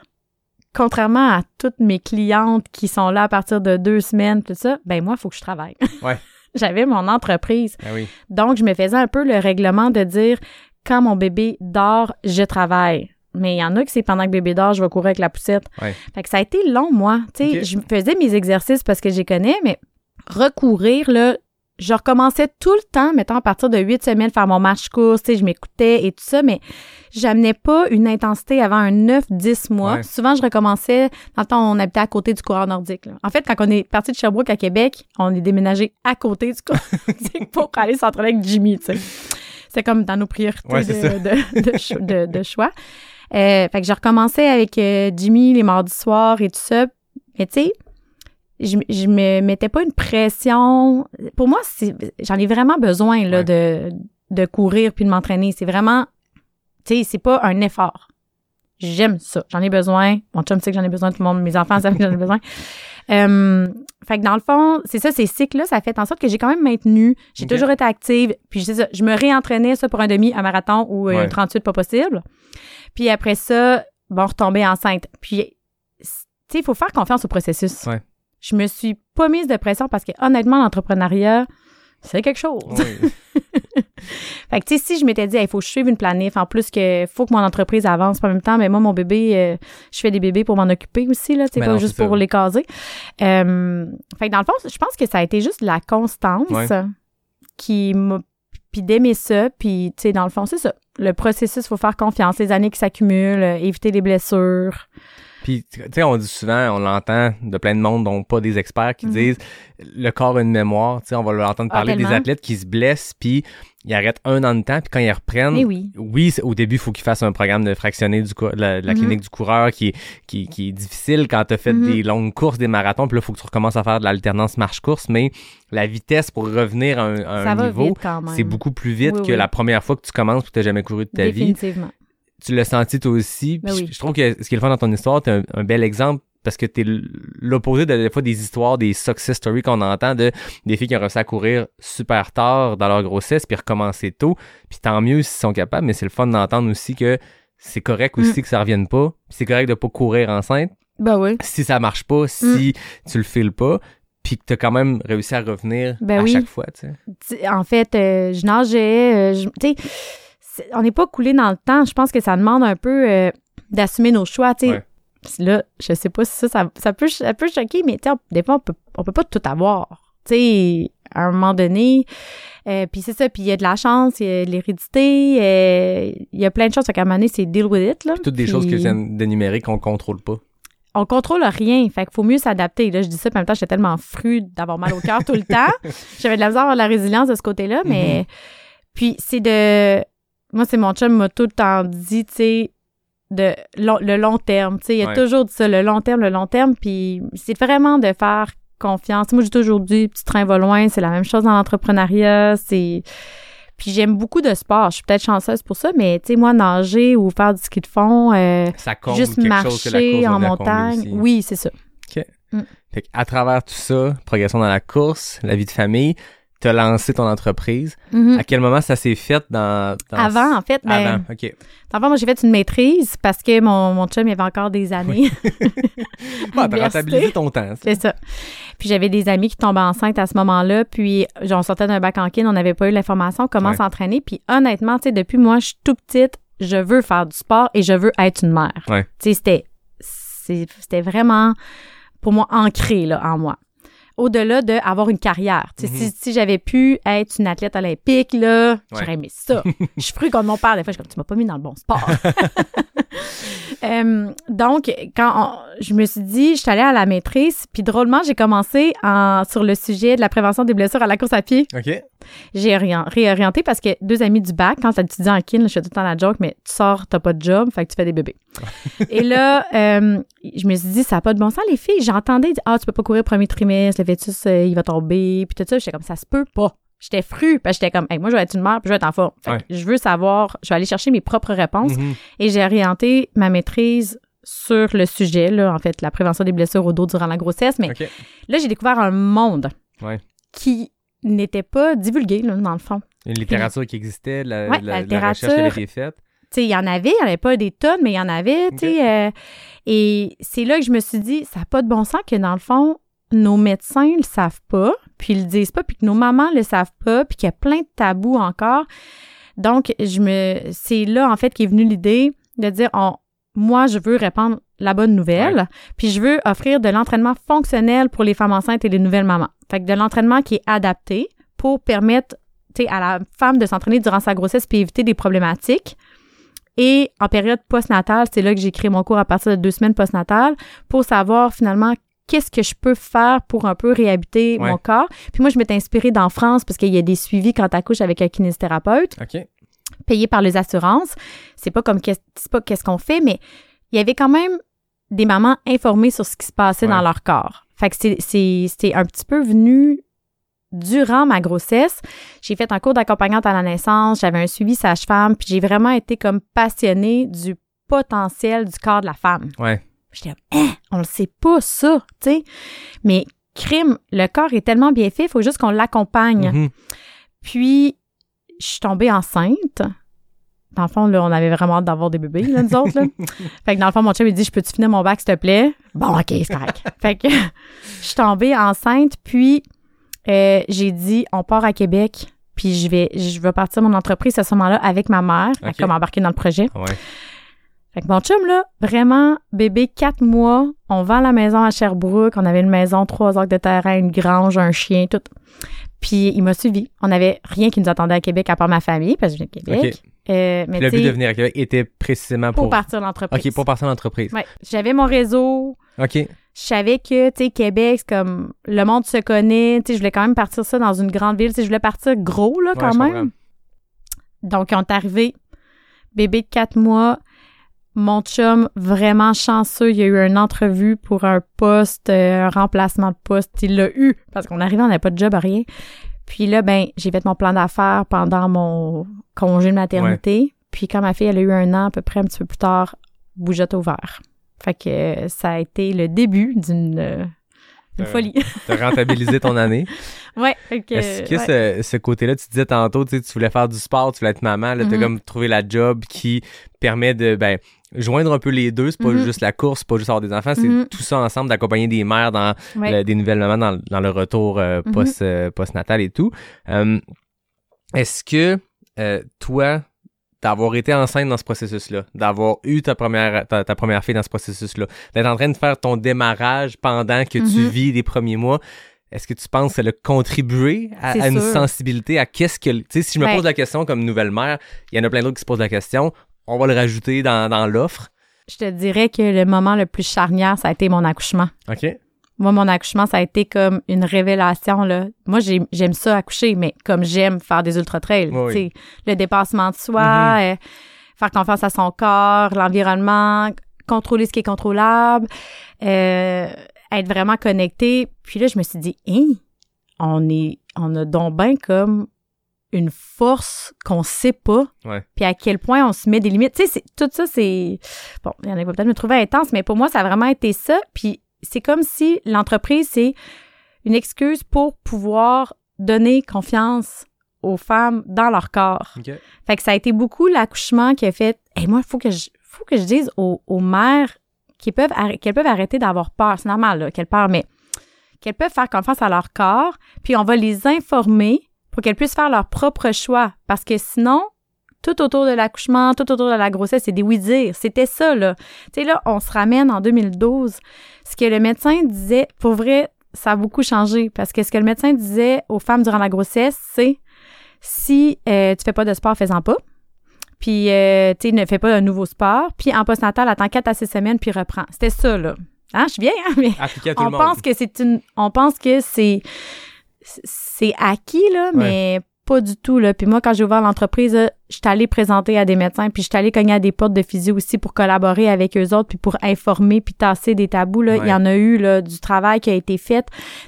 contrairement à toutes mes clientes qui sont là à partir de deux semaines, tout ça, ben moi, il faut que je travaille. Ouais. J'avais mon entreprise. Ah oui. Donc, je me faisais un peu le règlement de dire, quand mon bébé dort, je travaille. Mais il y en a que c'est pendant que bébé dort, je vais courir avec la poussette. Ouais. Fait que ça a été long, moi. Tu sais, je faisais mes exercices parce que les connais, mais recourir, là, je recommençais tout le temps, mettons, à partir de huit semaines, faire mon match course, tu sais, je m'écoutais et tout ça, mais j'amenais pas une intensité avant un 9-10 mois. Ouais. Souvent, je recommençais, dans le temps, on habitait à côté du coureur nordique. là. En fait, quand on est parti de Sherbrooke à Québec, on est déménagé à côté du coureur nordique pour aller s'entraîner avec Jimmy, tu sais. C'est comme dans nos priorités Ouais, de choix. Euh, fait que je recommençais avec euh, Jimmy les mardis soirs et tout ça. Mais tu sais, je, je me mettais pas une pression. Pour moi, c'est, j'en ai vraiment besoin là, Ouais. de, de courir puis de m'entraîner. C'est vraiment, tu sais, c'est pas un effort. J'aime ça. J'en ai besoin. Mon chum sait que j'en ai besoin. Tout le monde, mes enfants savent que j'en ai besoin. Euh, fait que dans le fond, c'est ça, ces cycles-là, ça fait en sorte que j'ai quand même maintenu. J'ai toujours été active. Puis c'est ça, je me réentraînais ça pour un demi, un marathon ou Ouais. un 38 pas possible. Puis après ça, bon, retomber enceinte. Puis, tu sais, il faut faire confiance au processus. Ouais. Je me suis pas mise de pression parce que honnêtement, l'entrepreneuriat, c'est quelque chose. Oui. Fait que, tu sais, si je m'étais dit, il faut que je suive une planif, en plus que faut que mon entreprise avance en même temps, mais moi, mon bébé, euh, je fais des bébés pour m'en occuper aussi, là, Ben pas non, juste c'est ça. pour les caser. Euh, fait que dans le fond, je pense que ça a été juste la constance qui m'a puis d'aimer ça, puis tu sais, dans le fond, c'est ça. Le processus, faut faire confiance, les années qui s'accumulent, euh, éviter les blessures. Puis, tu sais, on dit souvent, on l'entend de plein de monde, dont pas des experts, qui Mhm. disent le corps a une mémoire. Tu sais, on va l'entendre Ah, parler des athlètes qui se blessent, puis ils arrêtent un an de temps, puis quand ils reprennent, oui. au début, il faut qu'ils fassent un programme de fractionné du de la, de la Mhm. clinique du coureur qui est, qui, qui est difficile quand tu as fait Mhm. des longues courses, des marathons, puis là, il faut que tu recommences à faire de l'alternance marche-course, mais la vitesse pour revenir à un, à niveau, c'est beaucoup plus vite Oui, que oui. la première fois que tu commences que tu n'as jamais couru de ta vie Définitivement. Tu l'as senti toi aussi. Ben oui. je, je trouve que ce qui est le fun dans ton histoire, t'es un, un bel exemple parce que t'es l'opposé de des fois des histoires, des success stories qu'on entend de des filles qui ont réussi à courir super tard dans leur grossesse puis recommencer tôt. Puis tant mieux s'ils sont capables, mais c'est le fun d'entendre aussi que c'est correct aussi Mm. que ça revienne pas. C'est correct de pas courir enceinte Ben oui. si ça marche pas, si tu le files pas. Puis que t'as quand même réussi à revenir Ben à oui. chaque fois, tu sais. En fait, euh, je nageais, euh, je- tu sais, on n'est pas coulé dans le temps. Je pense que ça demande un peu euh, d'assumer nos choix, tu sais. Ouais. Puis Là, je sais pas si ça, ça, ça peut, ça peut choquer, mais tu sais, on- des fois, on peut, on peut pas tout avoir. Tu sais, à un moment donné, euh, puis c'est ça, puis il y a de la chance, il y a de l'hérédité, euh, il y a plein de choses. Fait qu'à un moment donné, c'est deal with it, là. Toutes des Puis- choses que je viens d'énumérer qu'on contrôle pas. on contrôle rien. Fait qu'il faut mieux s'adapter. Là, je dis ça, puis en même temps, j'étais tellement fru d'avoir mal au cœur tout le temps. J'avais de la misère à avoir de la résilience de ce côté-là, mais puis c'est de moi, c'est mon chum m'a tout le temps dit, tu sais, de long- le long terme. Tu sais, il a Ouais. toujours dit ça, le long terme, le long terme. Puis c'est vraiment de faire confiance. Moi, j'ai toujours dit, petit train va loin. C'est la même chose dans l'entrepreneuriat. C'est puis j'aime beaucoup de sport. Je suis peut-être chanceuse pour ça, mais tu sais, moi, nager ou faire du ski de fond, euh, Ça compte juste quelque chose que la marcher course va en montagne. Oui, c'est ça. Fait à travers tout ça, progression dans la course, la vie de famille, t'as lancé ton entreprise. Mhm. À quel moment ça s'est fait dans, dans Avant, en fait, ben, Avant, ok. dans le fond, moi, j'ai fait une maîtrise parce que mon, mon chum, il avait encore des années. Ouais, t'as rentabilisé ton temps. C'est ça. Puis j'avais des amis qui tombaient enceintes à ce moment-là. Puis on sortait d'un bac en kin, on n'avait pas eu l'information comment Ouais. s'entraîner. Puis honnêtement, tu sais, depuis moi, je suis tout petite, je veux faire du sport et je veux être une mère. Ouais. Tu sais, c'était vraiment pour moi ancré là, en moi. Au-delà de avoir une carrière. Sais, Mhm. si, si j'avais pu être une athlète olympique, là, j'aurais aimé ça. je suis comme mon père. Des fois, je suis comme, tu m'as pas mis dans le bon sport. Euh, donc, quand on- je me suis dit, je suis allée à la maîtrise, puis drôlement, j'ai commencé en, sur le sujet de la prévention des blessures à la course à pied. OK. J'ai orient- réorienté parce que deux amis du bac, quand j'étudiais en kin, je fais tout le temps la joke, mais tu sors, t'as pas de job, fait que tu fais des bébés. Et là, euh, je me suis dit, ça n'a pas de bon sens, les filles. J'entendais, dire, ah, tu peux pas courir premier trimestre, le fœtus, euh, il va tomber, puis tout ça. J'étais comme, ça se peut pas. J'étais fru, parce que j'étais comme, Hey, moi, je vais être une mère, puis je vais être en forme. Fait que Ouais. je veux savoir, je vais aller chercher mes propres réponses. Mhm. Et j'ai orienté ma maîtrise sur le sujet, là, en fait, la prévention des blessures au dos durant la grossesse. Mais là, j'ai découvert un monde Ouais. qui n'était pas divulgué, là, dans le fond. Une littérature qui existait, la, Ouais, la- la la recherche qui avait littérature. été faite. Tu sais, il y en avait, il n'y en avait pas des tonnes, mais il y en avait, tu sais. euh, et c'est là que je me suis dit, ça n'a pas de bon sens que dans le fond, nos médecins le savent pas, puis ils le disent pas, puis que nos mamans le savent pas, puis qu'il y a plein de tabous encore. Donc, je me, c'est là, en fait, qu'est venue l'idée de dire, on, moi, je veux répandre la bonne nouvelle, puis je veux offrir de l'entraînement fonctionnel pour les femmes enceintes et les nouvelles mamans. Fait que de l'entraînement qui est adapté pour permettre à la femme de s'entraîner durant sa grossesse puis éviter des problématiques. Et en période postnatale, c'est là que j'ai créé mon cours à partir de deux semaines postnatales pour savoir finalement qu'est-ce que je peux faire pour un peu réhabiter Ouais. mon corps. Puis moi, je m'étais inspirée d'en France parce qu'il y a des suivis quand tu accouches avec un kinésithérapeute OK. payé par les assurances. C'est pas comme qu'est- c'est pas qu'est-ce qu'on fait, mais il y avait quand même des mamans informées sur ce qui se passait Ouais. dans leur corps. Fait que c'est- c'est c'est un petit peu venu durant ma grossesse. J'ai fait un cours d'accompagnante à la naissance, j'avais un suivi sage-femme, puis j'ai vraiment été comme passionnée du potentiel du corps de la femme. Ouais. J'étais comme, hein, on le sait pas ça, tu sais. Mais crime, le corps est tellement bien fait, il faut juste qu'on l'accompagne. Mhm. Puis, je suis tombée enceinte. Dans le fond, là, on avait vraiment hâte d'avoir des bébés, là, nous autres, là. Fait que dans le fond, mon chum, il dit, je peux-tu finir mon bac, s'il te plaît? Bon, OK, c'est correct. fait que, je suis tombée enceinte, puis euh, j'ai dit, on part à Québec, puis je vais, je vais partir mon entreprise à ce moment-là avec ma mère, elle comme embarqué dans le projet. Ouais. Fait que mon chum, là, vraiment, bébé, quatre mois, on vend la maison à Sherbrooke, on avait une maison, trois acres de terrain, une grange, un chien, tout. Puis il m'a suivi. On n'avait rien qui nous attendait à Québec à part ma famille, parce que je viens de Québec. Euh, mais le but de venir à Québec était précisément pour pour. partir l'entreprise. OK, pour partir l'entreprise. Ouais. J'avais mon réseau. OK. Je savais que, tu sais, Québec, c'est comme le monde se connaît. Tu sais, je voulais quand même partir ça dans une grande ville. Tu sais, je voulais partir gros, là, quand même. Donc, on est arrivé, bébé de quatre mois, mon chum vraiment chanceux, il y a eu une entrevue pour un poste, euh, un remplacement de poste, il l'a eu parce qu'on arrivait, on n'avait pas de job, rien. Puis là, ben, j'ai fait mon plan d'affaires pendant mon congé de maternité. Puis quand ma fille, elle a eu un an, à peu près un petit peu plus tard, bougeotte ouvert. Fait que euh, ça a été le début d'une euh, folie. T'as rentabilisé ton année. ouais, que, Est-ce que ouais. ce, ce côté-là, tu disais tantôt, tu voulais faire du sport, tu voulais être maman, là, t'as Mhm. comme trouvé la job qui permet de, ben, joindre un peu les deux. C'est pas Mhm. juste la course, c'est pas juste avoir des enfants, c'est Mhm. tout ça ensemble, d'accompagner des mères dans Ouais. le- des nouvelles mamans dans, dans le retour euh, Mhm. post, euh, postnatal et tout. Euh, Est-ce que euh, toi, d'avoir été enceinte dans ce processus-là, d'avoir eu ta première, ta, ta première fille dans ce processus-là, d'être en train de faire ton démarrage pendant que tu vis les premiers mois, est-ce que tu penses que ça a contribué à, une sensibilité à qu'est-ce que... Tu sais, si je me Ben- pose la question comme nouvelle mère, il y en a plein d'autres qui se posent la question, on va le rajouter dans, dans l'offre. Je te dirais que le moment le plus charnière, ça a été mon accouchement. OK? Moi, mon accouchement, ça a été comme une révélation. Là. Moi, j'ai- j'aime ça accoucher, mais comme j'aime faire des ultra-trails. Oui, Le dépassement de soi, Mhm. euh, faire confiance à son corps, l'environnement, contrôler ce qui est contrôlable, euh, être vraiment connecté. Puis là, je me suis dit, hein, on est, on a donc bien comme une force qu'on sait pas. Puis à quel point on se met des limites. Tu sais, tout ça, c'est... Bon, il y en a qui vont peut-être me trouver intense, mais pour moi, ça a vraiment été ça. Puis c'est comme si l'entreprise, c'est une excuse pour pouvoir donner confiance aux femmes dans leur corps. Fait que ça a été beaucoup l'accouchement qui a fait et moi il faut que je faut que je dise aux, aux mères qui peuvent qu'elles peuvent arrêter d'avoir peur, c'est normal qu'elles peur mais qu'elles peuvent faire confiance à leur corps, puis on va les informer pour qu'elles puissent faire leur propre choix parce que sinon tout autour de l'accouchement, tout autour de la grossesse, c'est des oui-dire. C'était ça, là. Tu sais, là, on se ramène en 2012. Ce que le médecin disait, pour vrai, ça a beaucoup changé. Parce que ce que le médecin disait aux femmes durant la grossesse, c'est si euh, tu fais pas de sport, fais-en pas. Puis, euh, tu sais, ne fais pas un nouveau sport. Puis, en postnatal, attends 4 à 6 semaines, puis reprends. C'était ça, là. Hein, je suis vieille, hein, mais on monde. pense que c'est une... On pense que c'est... C'est acquis, là, mais pas du tout, là. Puis moi, quand j'ai ouvert l'entreprise, je suis allée présenter à des médecins, puis je suis allée cogner à des portes de physio aussi pour collaborer avec eux autres, puis pour informer, puis tasser des tabous, là. Ouais. Il y en a eu, là, du travail qui a été fait,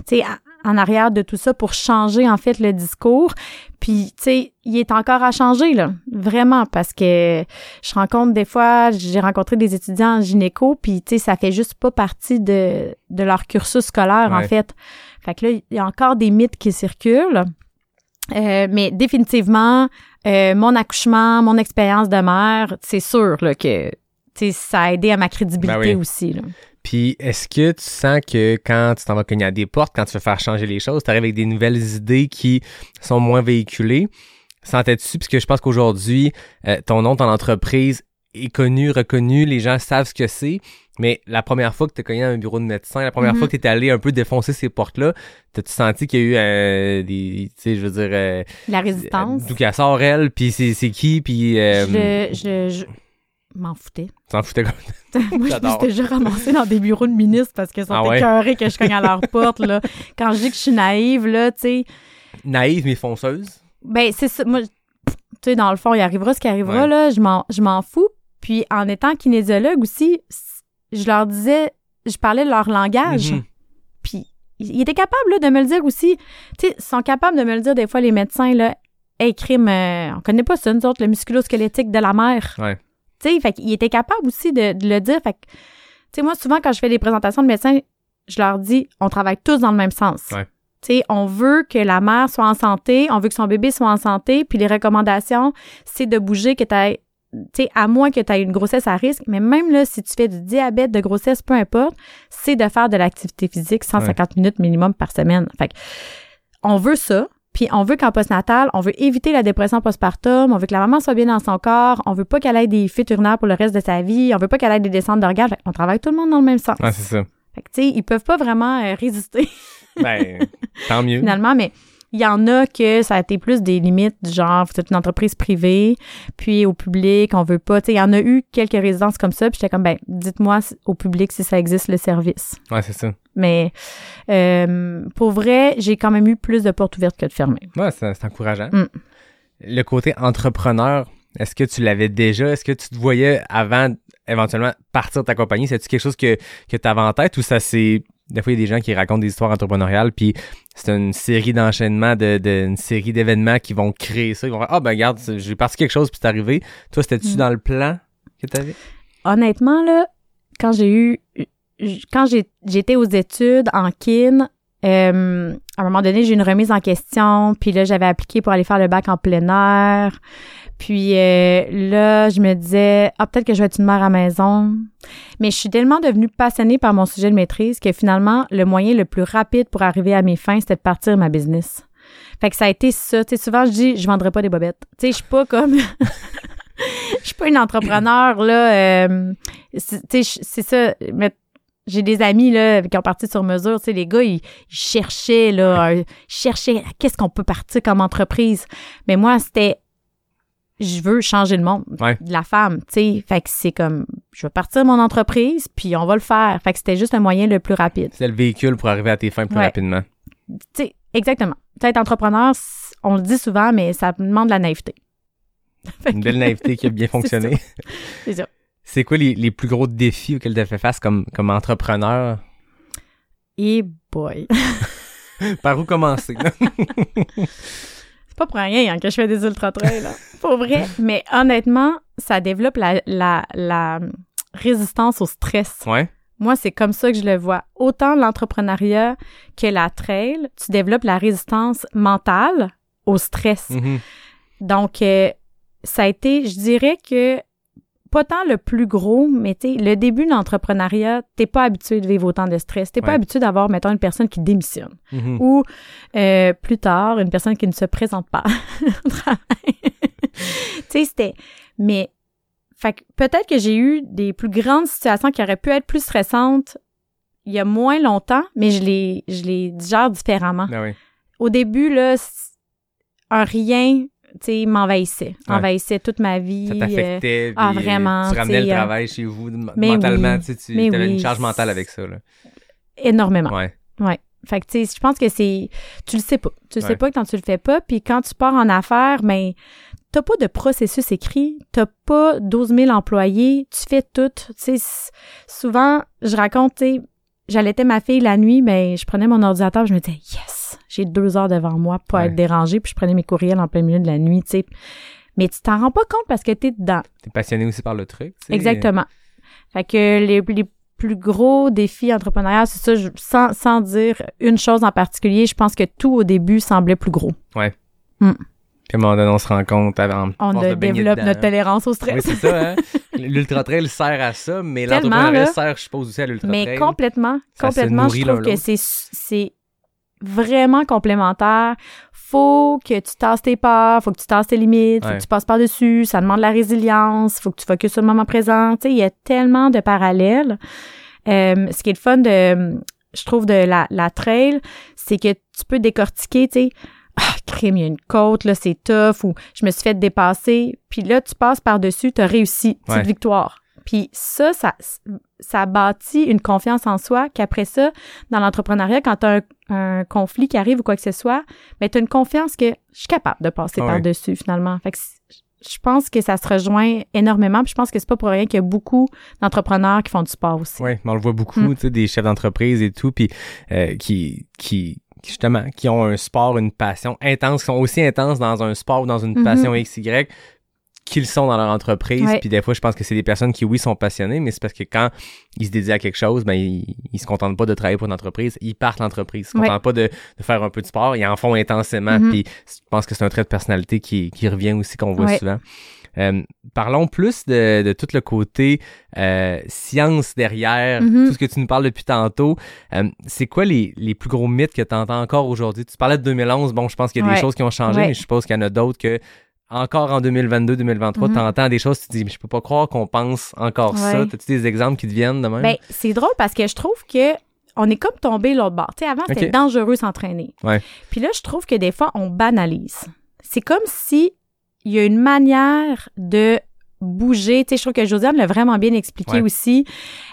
tu sais, en- arrière de tout ça pour changer, en fait, le discours. Puis, tu sais, il est encore à changer, là. Vraiment, parce que je rencontre des fois, j'ai rencontré des étudiants en gynéco, puis, tu sais, ça fait juste pas partie de, de leur cursus scolaire, en fait. Fait que là, il y a encore des mythes qui circulent. Euh, mais définitivement, euh, mon accouchement, mon expérience de mère, c'est sûr là, que ça a aidé à ma crédibilité Ben oui. aussi. Là. Puis, est-ce que tu sens que quand tu t'en vas cogner à des portes, quand tu veux faire changer les choses, tu arrives avec des nouvelles idées qui sont moins véhiculées? Sentais-tu, puisque je pense qu'aujourd'hui, euh, ton nom, ton entreprise est connu, reconnu, les gens savent ce que c'est, mais la première fois que tu as cogné dans un bureau de médecin, la première Mhm. fois que tu allé un peu défoncer ces portes-là, t'as-tu senti qu'il y a eu euh, des, tu sais, je veux dire, euh, La résistance. d'où qu'elle sort, elle, puis c'est qui, puis euh, je, je, je m'en foutais. t'en foutais comme... Moi, je me suis déjà ramassée dans des bureaux de ministres parce qu'ils sont Ah ouais? écœurés que je cogne à leur porte. Là. Quand je dis que je suis naïve, là, tu sais, Naïve mais fonceuse? Ben, c'est ça. Moi, tu sais, dans le fond, il arrivera ce qui arrivera, Ouais. là. Je m'en, fous. Puis, en étant kinésiologue aussi, je leur disais, je parlais leur langage. Mhm. Puis, ils étaient capables, là, de me le dire aussi. Tu sais, ils sont capables de me le dire, des fois, les médecins, là. Hey, crime, euh, on connaît pas ça, nous autres, le musculo-squelettique de la mère. Ouais. Tu sais, fait qu'ils étaient capables aussi de, de le dire. Fait que, tu sais, moi, souvent, quand je fais des présentations de médecins, je leur dis, on travaille tous dans le même sens. Ouais. Tu sais, on veut que la mère soit en santé, on veut que son bébé soit en santé, puis les recommandations, c'est de bouger, que tu tu sais, à moins que tu aies une grossesse à risque, mais même là, si tu fais du diabète de grossesse, peu importe, c'est de faire de l'activité physique 150 minutes minimum par semaine. Fait que, on veut ça, puis on veut qu'en postnatal, on veut éviter la dépression postpartum, on veut que la maman soit bien dans son corps, on veut pas qu'elle ait des fuites urinaires pour le reste de sa vie, on veut pas qu'elle ait des descentes d'organes. Fait qu'on travaille tout le monde dans le même sens. Ouais, c'est ça. Fait que, tu sais, ils peuvent pas vraiment euh, résister Ben, tant mieux. finalement, mais il y en a que ça a été plus des limites du genre, vous êtes une entreprise privée, puis au public, on veut pas. Tu sais, il y en a eu quelques résidences comme ça, puis j'étais comme, ben, dites-moi au public si ça existe le service. Ouais, c'est ça. Mais euh, pour vrai, j'ai quand même eu plus de portes ouvertes que de fermées. Ouais, c'est encourageant. Mm. Le côté entrepreneur, est-ce que tu l'avais déjà? Est-ce que tu te voyais avant éventuellement partir de ta compagnie? C'est-tu quelque chose que, que tu avais en tête ou ça c'est. Des fois, il y a des gens qui racontent des histoires entrepreneuriales, puis c'est une série d'enchaînements, de, de- une série d'événements qui vont créer ça. Ils vont faire Ah, ben, regarde, j'ai parti quelque chose, puis c'est arrivé. Toi, c'était-tu Mm. dans le plan que tu avais? Honnêtement, là, quand j'ai eu. Quand j'ai- j'étais aux études en kin, euh, à un moment donné, j'ai une remise en question, puis là, j'avais appliqué pour aller faire le bac en plein air. Puis euh, là, je me disais, ah, peut-être que je vais être une mère à maison. Mais je suis tellement devenue passionnée par mon sujet de maîtrise que finalement, le moyen le plus rapide pour arriver à mes fins, c'était de partir ma business. Fait que ça a été ça. Tu sais, souvent, je dis, je vendrai pas des bobettes. Tu sais, je suis pas comme... Je suis pas une entrepreneur, là. euh, tu sais, c'est ça. J'ai des amis, là, qui ont parti sur mesure. Tu sais, les gars, ils, ils cherchaient, là, ils cherchaient qu'est-ce qu'on peut partir comme entreprise. Mais moi, c'était je veux changer le monde Ouais. de la femme, tu sais. Fait que c'est comme, je veux partir mon entreprise, puis on va le faire. Fait que c'était juste un moyen le plus rapide. C'est le véhicule pour arriver à tes fins plus Ouais. rapidement. Tu sais, exactement. Tu sais, être entrepreneur, on le dit souvent, mais ça demande de la naïveté. Une belle naïveté qui a bien fonctionné. C'est ça. C'est quoi les, les plus gros défis auxquels tu as fait face comme, comme entrepreneur? Et boy. Par où commencer? C'est pas pour rien hein, que je fais des ultra-trails, là. Pour vrai. Mais honnêtement, ça développe la, la, la résistance au stress. ouais. Moi, c'est comme ça que je le vois. Autant l'entrepreneuriat que la trail, tu développes la résistance mentale au stress. Mhm. Donc, euh, ça a été, je dirais que pas tant le plus gros, mais tu le début de l'entrepreneuriat, t'es pas habitué de vivre autant de stress. T'es pas habitué d'avoir, mettons, une personne qui démissionne Mhm. ou euh, plus tard, une personne qui ne se présente pas tu c'était... Mais, fait que peut-être que j'ai eu des plus grandes situations qui auraient pu être plus stressantes il y a moins longtemps, mais je les, je les digère différemment. Ben oui. Au début, là, un rien sais, m'envahissait. Ouais. Envahissait toute ma vie. Ça euh, t'affectait. ah, puis, euh, vraiment, Tu ramenais tu le euh, travail chez vous mais mentalement. oui. Tu tu Mais avais oui. une charge mentale avec ça. Là. énormément. Ouais. Ouais. Fait que, tu sais, je pense que c'est. Tu le sais pas. Tu le Ouais. sais pas quand tu le fais pas. Puis quand tu pars en affaires, mais t'as pas de processus écrit. T'as pas 12 000 employés. Tu fais tout. Tu sais, souvent, je raconte, tu sais, j'allaitais ma fille la nuit, mais je prenais mon ordinateur, je me disais, yes, j'ai deux heures devant moi, pas Ouais. être dérangée, puis je prenais mes courriels en plein milieu de la nuit, tu sais. Mais tu t'en rends pas compte parce que t'es dedans. T'es passionné aussi par le truc. Exactement. Fait que les, les plus gros défis entrepreneuriaux, c'est ça, je- sans, sans dire une chose en particulier, je pense que tout au début semblait plus gros. Puis à un moment donné, on se rend compte avant. On de- développe dedans. notre tolérance au Oui, stress. c'est ça, hein? L'ultra trail sert à ça, mais l'entrepreneuriat sert, je suppose, aussi à l'ultra trail. Mais complètement, Ça complètement, je trouve que c'est vraiment complémentaire. Faut que tu tasses tes peurs, faut que tu tasses tes limites, faut Ouais. que tu passes par-dessus, ça demande de la résilience, faut que tu focuses sur le moment présent. Tu sais, il y a tellement de parallèles. Euh, ce qui est le fun de, je trouve, de la, la trail, c'est que tu peux décortiquer, tu sais, ah, crime, il y a une côte, là, c'est tough, ou je me suis fait dépasser. Puis là, tu passes par-dessus, tu as réussi, petite Ouais. victoire. Puis ça, ça, ça bâtit une confiance en soi qu'après ça, dans l'entrepreneuriat, quand tu as un, un conflit qui arrive ou quoi que ce soit, ben, tu as une confiance que je suis capable de passer Ouais. par-dessus, finalement. Fait que je pense que ça se rejoint énormément. Puis je pense que c'est pas pour rien qu'il y a beaucoup d'entrepreneurs qui font du sport aussi. Oui, mais on le voit beaucoup, Mm. tu sais, des chefs d'entreprise et tout, puis euh, qui, qui, justement, qui ont un sport, une passion intense, qui sont aussi intenses dans un sport ou dans une Mhm. passion XY qu'ils sont dans leur entreprise. Ouais. Puis des fois, je pense que c'est des personnes qui, oui, sont passionnées, mais c'est parce que quand ils se dédient à quelque chose, ben, ils, ils se contentent pas de travailler pour une entreprise, ils partent l'entreprise. Ils se Ouais. contentent pas de, de faire un peu de sport, ils en font intensément. Mhm. Puis je pense que c'est un trait de personnalité qui, qui revient aussi, qu'on voit Ouais. souvent. Euh, parlons plus de, de tout le côté euh, science derrière Mhm. tout ce que tu nous parles depuis tantôt. Euh, c'est quoi les, les plus gros mythes que tu entends encore aujourd'hui? Tu parlais de 2011, bon, je pense qu'il y a des choses qui ont changé, Ouais. mais je suppose qu'il y en a d'autres que encore en 2022-2023, Mhm. tu entends des choses, tu te dis, mais je peux pas croire qu'on pense encore ça. T'as-tu des exemples qui te viennent de même? Ben, c'est drôle parce que je trouve que on est comme tombé l'autre bord. Tu sais, avant, c'était dangereux s'entraîner. Ouais. Puis là, je trouve que des fois, on banalise. C'est comme si il y a une manière de bouger. Tu sais, je trouve que Josiane l'a vraiment bien expliqué Ouais. aussi.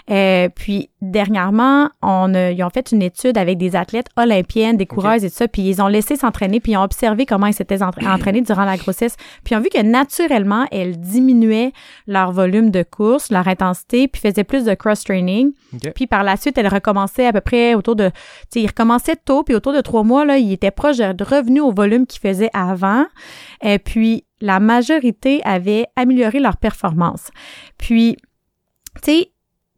Euh, puis dernièrement, on a, ils ont fait une étude avec des athlètes olympiennes, des coureuses et tout ça, puis ils ont laissé s'entraîner, puis ils ont observé comment ils s'étaient entra- entraînés durant la grossesse, puis ils ont vu que naturellement, elles diminuaient leur volume de course, leur intensité, puis faisaient plus de cross-training. Puis par la suite, elles recommençaient à peu près autour de... Tu sais, ils recommençaient tôt, puis autour de trois mois, là, ils étaient proches de revenus au volume qu'ils faisaient avant. Et puis, la majorité avait amélioré leur performance. Puis, tu sais,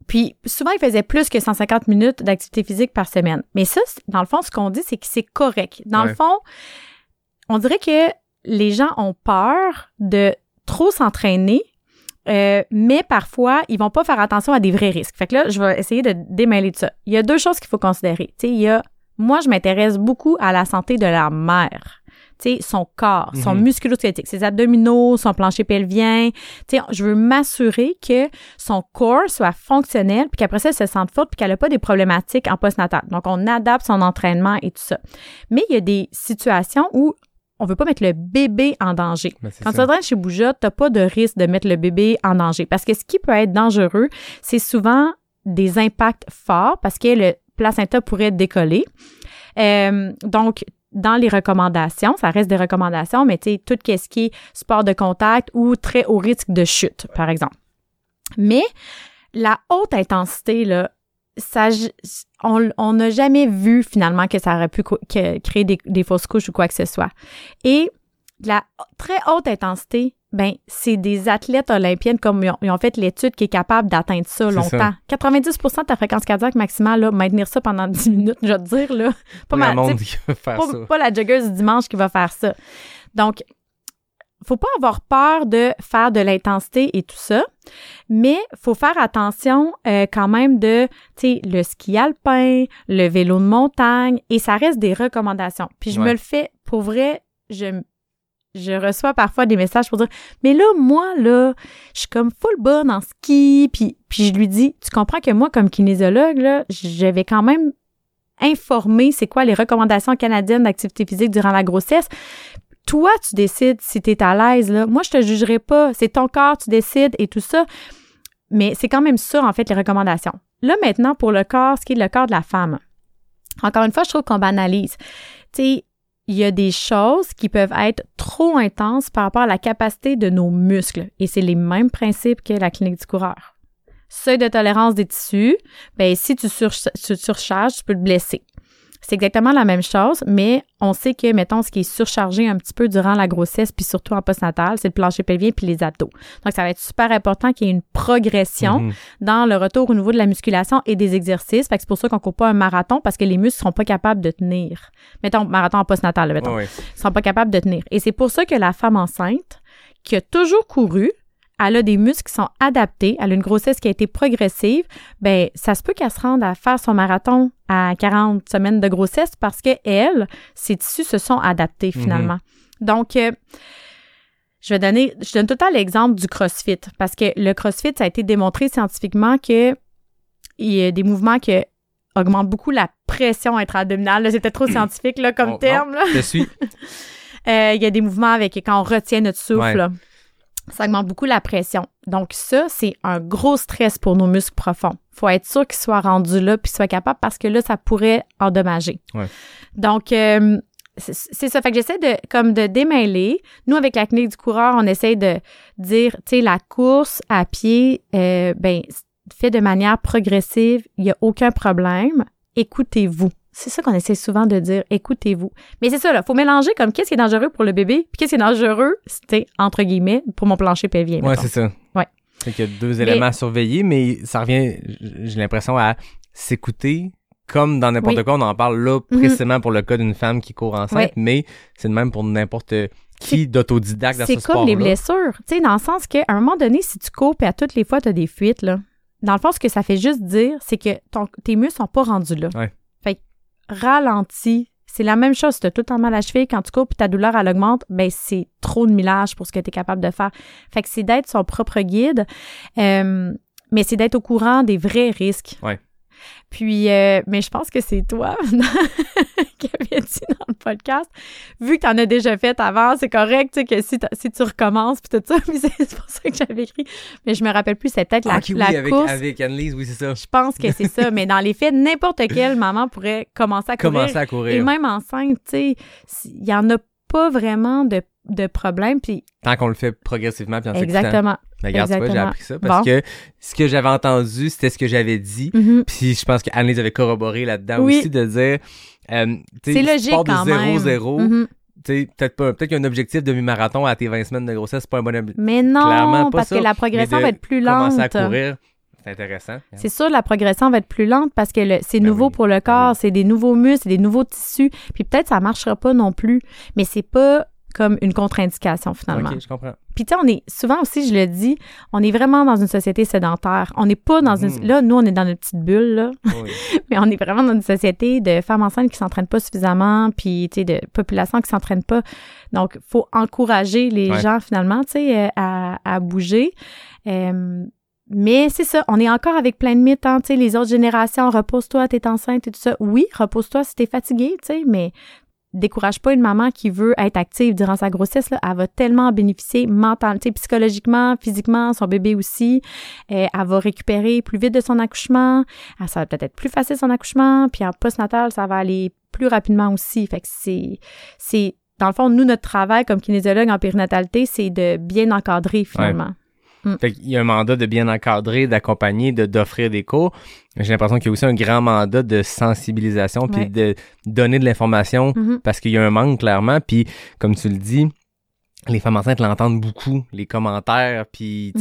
puis souvent, ils faisaient plus que 150 minutes d'activité physique par semaine. Mais ça, dans le fond, ce qu'on dit, c'est que c'est correct. Dans Ouais. le fond, on dirait que les gens ont peur de trop s'entraîner, euh, mais parfois, ils vont pas faire attention à des vrais risques. Fait que là, je vais essayer de démêler de ça. Il y a deux choses qu'il faut considérer. Tu sais, il y a, moi, je m'intéresse beaucoup à la santé de la mère. Sais, son corps, son Mhm. musculo-squelettique, ses abdominaux, son plancher pelvien. Sais, je veux m'assurer que son corps soit fonctionnel, puis qu'après ça, elle se sente forte, puis qu'elle n'a pas des problématiques en postnatal. Donc, on adapte son entraînement et tout ça. Mais il y a des situations où on veut pas mettre le bébé en danger. Ben, Quand tu ça. t'entraînes chez Bouja, t'as pas de risque de mettre le bébé en danger. Parce que ce qui peut être dangereux, c'est souvent des impacts forts parce que le placenta pourrait décoller. Euh, donc, dans les recommandations, ça reste des recommandations, mais tu sais, tout ce qui est sport de contact ou très haut risque de chute, par exemple. Mais la haute intensité, là, ça, on n'a jamais vu finalement que ça aurait pu créer des fausses couches ou quoi que ce soit. Et la très haute intensité, ben c'est des athlètes olympiennes comme ils ont, ils ont fait l'étude qui est capable d'atteindre ça longtemps. ça. 90% de ta fréquence cardiaque maximale, là, maintenir ça pendant 10 minutes, je vais te dire, là. Pas, tu sais, monde qui va faire pas, ça. pas la joggeuse du dimanche qui va faire ça. Donc, faut pas avoir peur de faire de l'intensité et tout ça, mais faut faire attention euh, quand même de, tu sais, le ski alpin, le vélo de montagne, et ça reste des recommandations. Puis je Ouais. me le fais, pour vrai, je je reçois parfois des messages pour dire mais là moi là je suis comme full bonne en ski puis puis je lui dis tu comprends que moi comme kinésiologue là je vais quand même informer c'est quoi les recommandations canadiennes d'activité physique durant la grossesse toi, tu décides si tu es à l'aise. Là. Moi, je te jugerai pas. C'est ton corps, tu décides et tout ça. Mais c'est quand même ça, en fait, les recommandations. Là, maintenant, pour le corps, ce qui est le corps de la femme. Encore une fois, je trouve qu'on banalise. Tu sais, il y a des choses qui peuvent être trop intenses par rapport à la capacité de nos muscles. Et c'est les mêmes principes que la clinique du coureur. Seuil de tolérance des tissus, ben si tu, sur, tu surcharges, tu peux te blesser. C'est exactement la même chose, mais on sait que, mettons, ce qui est surchargé un petit peu durant la grossesse, puis surtout en postnatal, c'est le plancher pelvien puis les abdos. Donc, ça va être super important qu'il y ait une progression Mhm. dans le retour au niveau de la musculation et des exercices. Fait que c'est pour ça qu'on court pas un marathon parce que les muscles seront pas capables de tenir. Mettons, marathon en postnatal, mettons. Ouais, ouais. Ils sont pas capables de tenir. Et c'est pour ça que la femme enceinte, qui a toujours couru, elle a des muscles qui sont adaptés, elle a une grossesse qui a été progressive, ben ça se peut qu'elle se rende à faire son marathon à 40 semaines de grossesse parce que elle, ses tissus se sont adaptés finalement. Donc euh, je vais donner je donne tout le temps l'exemple du CrossFit parce que le CrossFit ça a été démontré scientifiquement que il y a des mouvements qui augmentent beaucoup la pression intra-abdominale. Peut-être trop scientifique là, comme Bon, terme. là. non, je suis. Euh, il y a des mouvements avec quand on retient notre souffle. Ouais. Ça augmente beaucoup la pression. Donc ça, c'est un gros stress pour nos muscles profonds. faut être sûr qu'ils soient rendus là puis qu'ils soient capables parce que là, ça pourrait endommager. Ouais. Donc, euh, c'est c'est ça. Fait que j'essaie de comme de démêler. Nous, avec la clinique du coureur, on essaie de dire, tu sais, la course à pied, euh, ben, fait de manière progressive. Il n'y a aucun problème. Écoutez-vous. C'est ça qu'on essaie souvent de dire. Écoutez-vous. Mais c'est ça, là. Faut mélanger comme qu'est-ce qui est dangereux pour le bébé, puis qu'est-ce qui est dangereux, c'était entre guillemets, pour mon plancher pelvien. Ouais, c'est ça. Ouais. Fait qu'il y a deux éléments à surveiller, mais ça revient, j'ai l'impression, à s'écouter comme dans n'importe Oui. quoi. On en parle là Mhm. précisément pour le cas d'une femme qui court enceinte, mais c'est le même pour n'importe qui d'autodidacte dans ce C'est sport-là. comme les blessures. Tu sais, dans le sens qu'à un moment donné, si tu cours et à toutes les fois, tu as des fuites, là, dans le fond, ce que ça fait juste dire, c'est que ton- tes muscles sont pas rendus là. Ouais. Ralentis. C'est la même chose. Si tu as tout le mal à cheville, quand tu cours puis ta douleur, elle augmente, ben c'est trop de millage pour ce que tu es capable de faire. Fait que c'est d'être son propre guide, euh, mais c'est d'être au courant des vrais risques. Ouais. Puis, euh, mais je pense que c'est toi qui avais dit dans le podcast, vu que tu en as déjà fait avant, c'est correct, tu sais, que si, tu recommences, puis tout ça, puis c'est pour ça que j'avais écrit. Mais je me rappelle plus, c'est peut-être la, Ah, la oui, avec, course. avec Annelise, oui, c'est ça. Je pense que c'est ça, mais dans les faits, n'importe quelle maman pourrait commencer à courir. Commencer à Et courir. même enceinte, tu sais, il y en a pas vraiment de, de problème, puis Tant qu'on le fait progressivement puis en exactement. Mais regarde, tu vois, j'ai Exactement. appris ça parce Bon. que ce que j'avais entendu, c'était ce que j'avais dit. Mhm. Puis je pense qu'Annelise avait corroboré là-dedans Oui. aussi de dire. Euh, C'est tu logique pars de. 0-0, Mhm. tu sais, peut-être pas, peut-être qu'il y a un objectif de mi-marathon à tes 20 semaines de grossesse, c'est pas un bon ob- Mais non, Clairement pas parce ça, que la progression de va être plus lente. Commencer à courir, c'est intéressant. C'est sûr, la progression va être plus lente parce que c'est Ben nouveau oui, pour le ben corps, oui. c'est des nouveaux muscles, c'est des nouveaux tissus. Puis peut-être ça marchera pas non plus, mais c'est pas comme une contre-indication finalement. Ok, je comprends. Puis tu sais, on est souvent aussi, je le dis, on est vraiment dans une société sédentaire. On n'est pas dans une là, nous on est dans notre petite bulle là, Oui. mais on est vraiment dans une société de femmes enceintes qui s'entraînent pas suffisamment, puis tu sais de population qui s'entraîne pas. Donc faut encourager les Ouais. gens finalement, tu sais, euh, à, à bouger. Euh, mais c'est ça, on est encore avec plein de mythes, hein, tu sais, les autres générations, repose-toi, t'es enceinte et tout ça. Oui, repose-toi si t'es fatigué, tu sais, mais décourage pas une maman qui veut être active durant sa grossesse, là. Elle va tellement en bénéficier mentalement, psychologiquement, physiquement, son bébé aussi. Euh, elle va récupérer plus vite de son accouchement. Ah, ça va peut-être être plus facile son accouchement. Puis en postnatal, ça va aller plus rapidement aussi. Fait que c'est, c'est, dans le fond, nous, notre travail comme kinésiologue en périnatalité, c'est de bien encadrer finalement. Fait qu'il y a un mandat de bien encadrer, d'accompagner, de d'offrir des cours. J'ai l'impression qu'il y a aussi un grand mandat de sensibilisation puis Ouais. de donner de l'information Mhm. parce qu'il y a un manque clairement. Puis comme tu le dis, les femmes enceintes l'entendent beaucoup, les commentaires, puis tu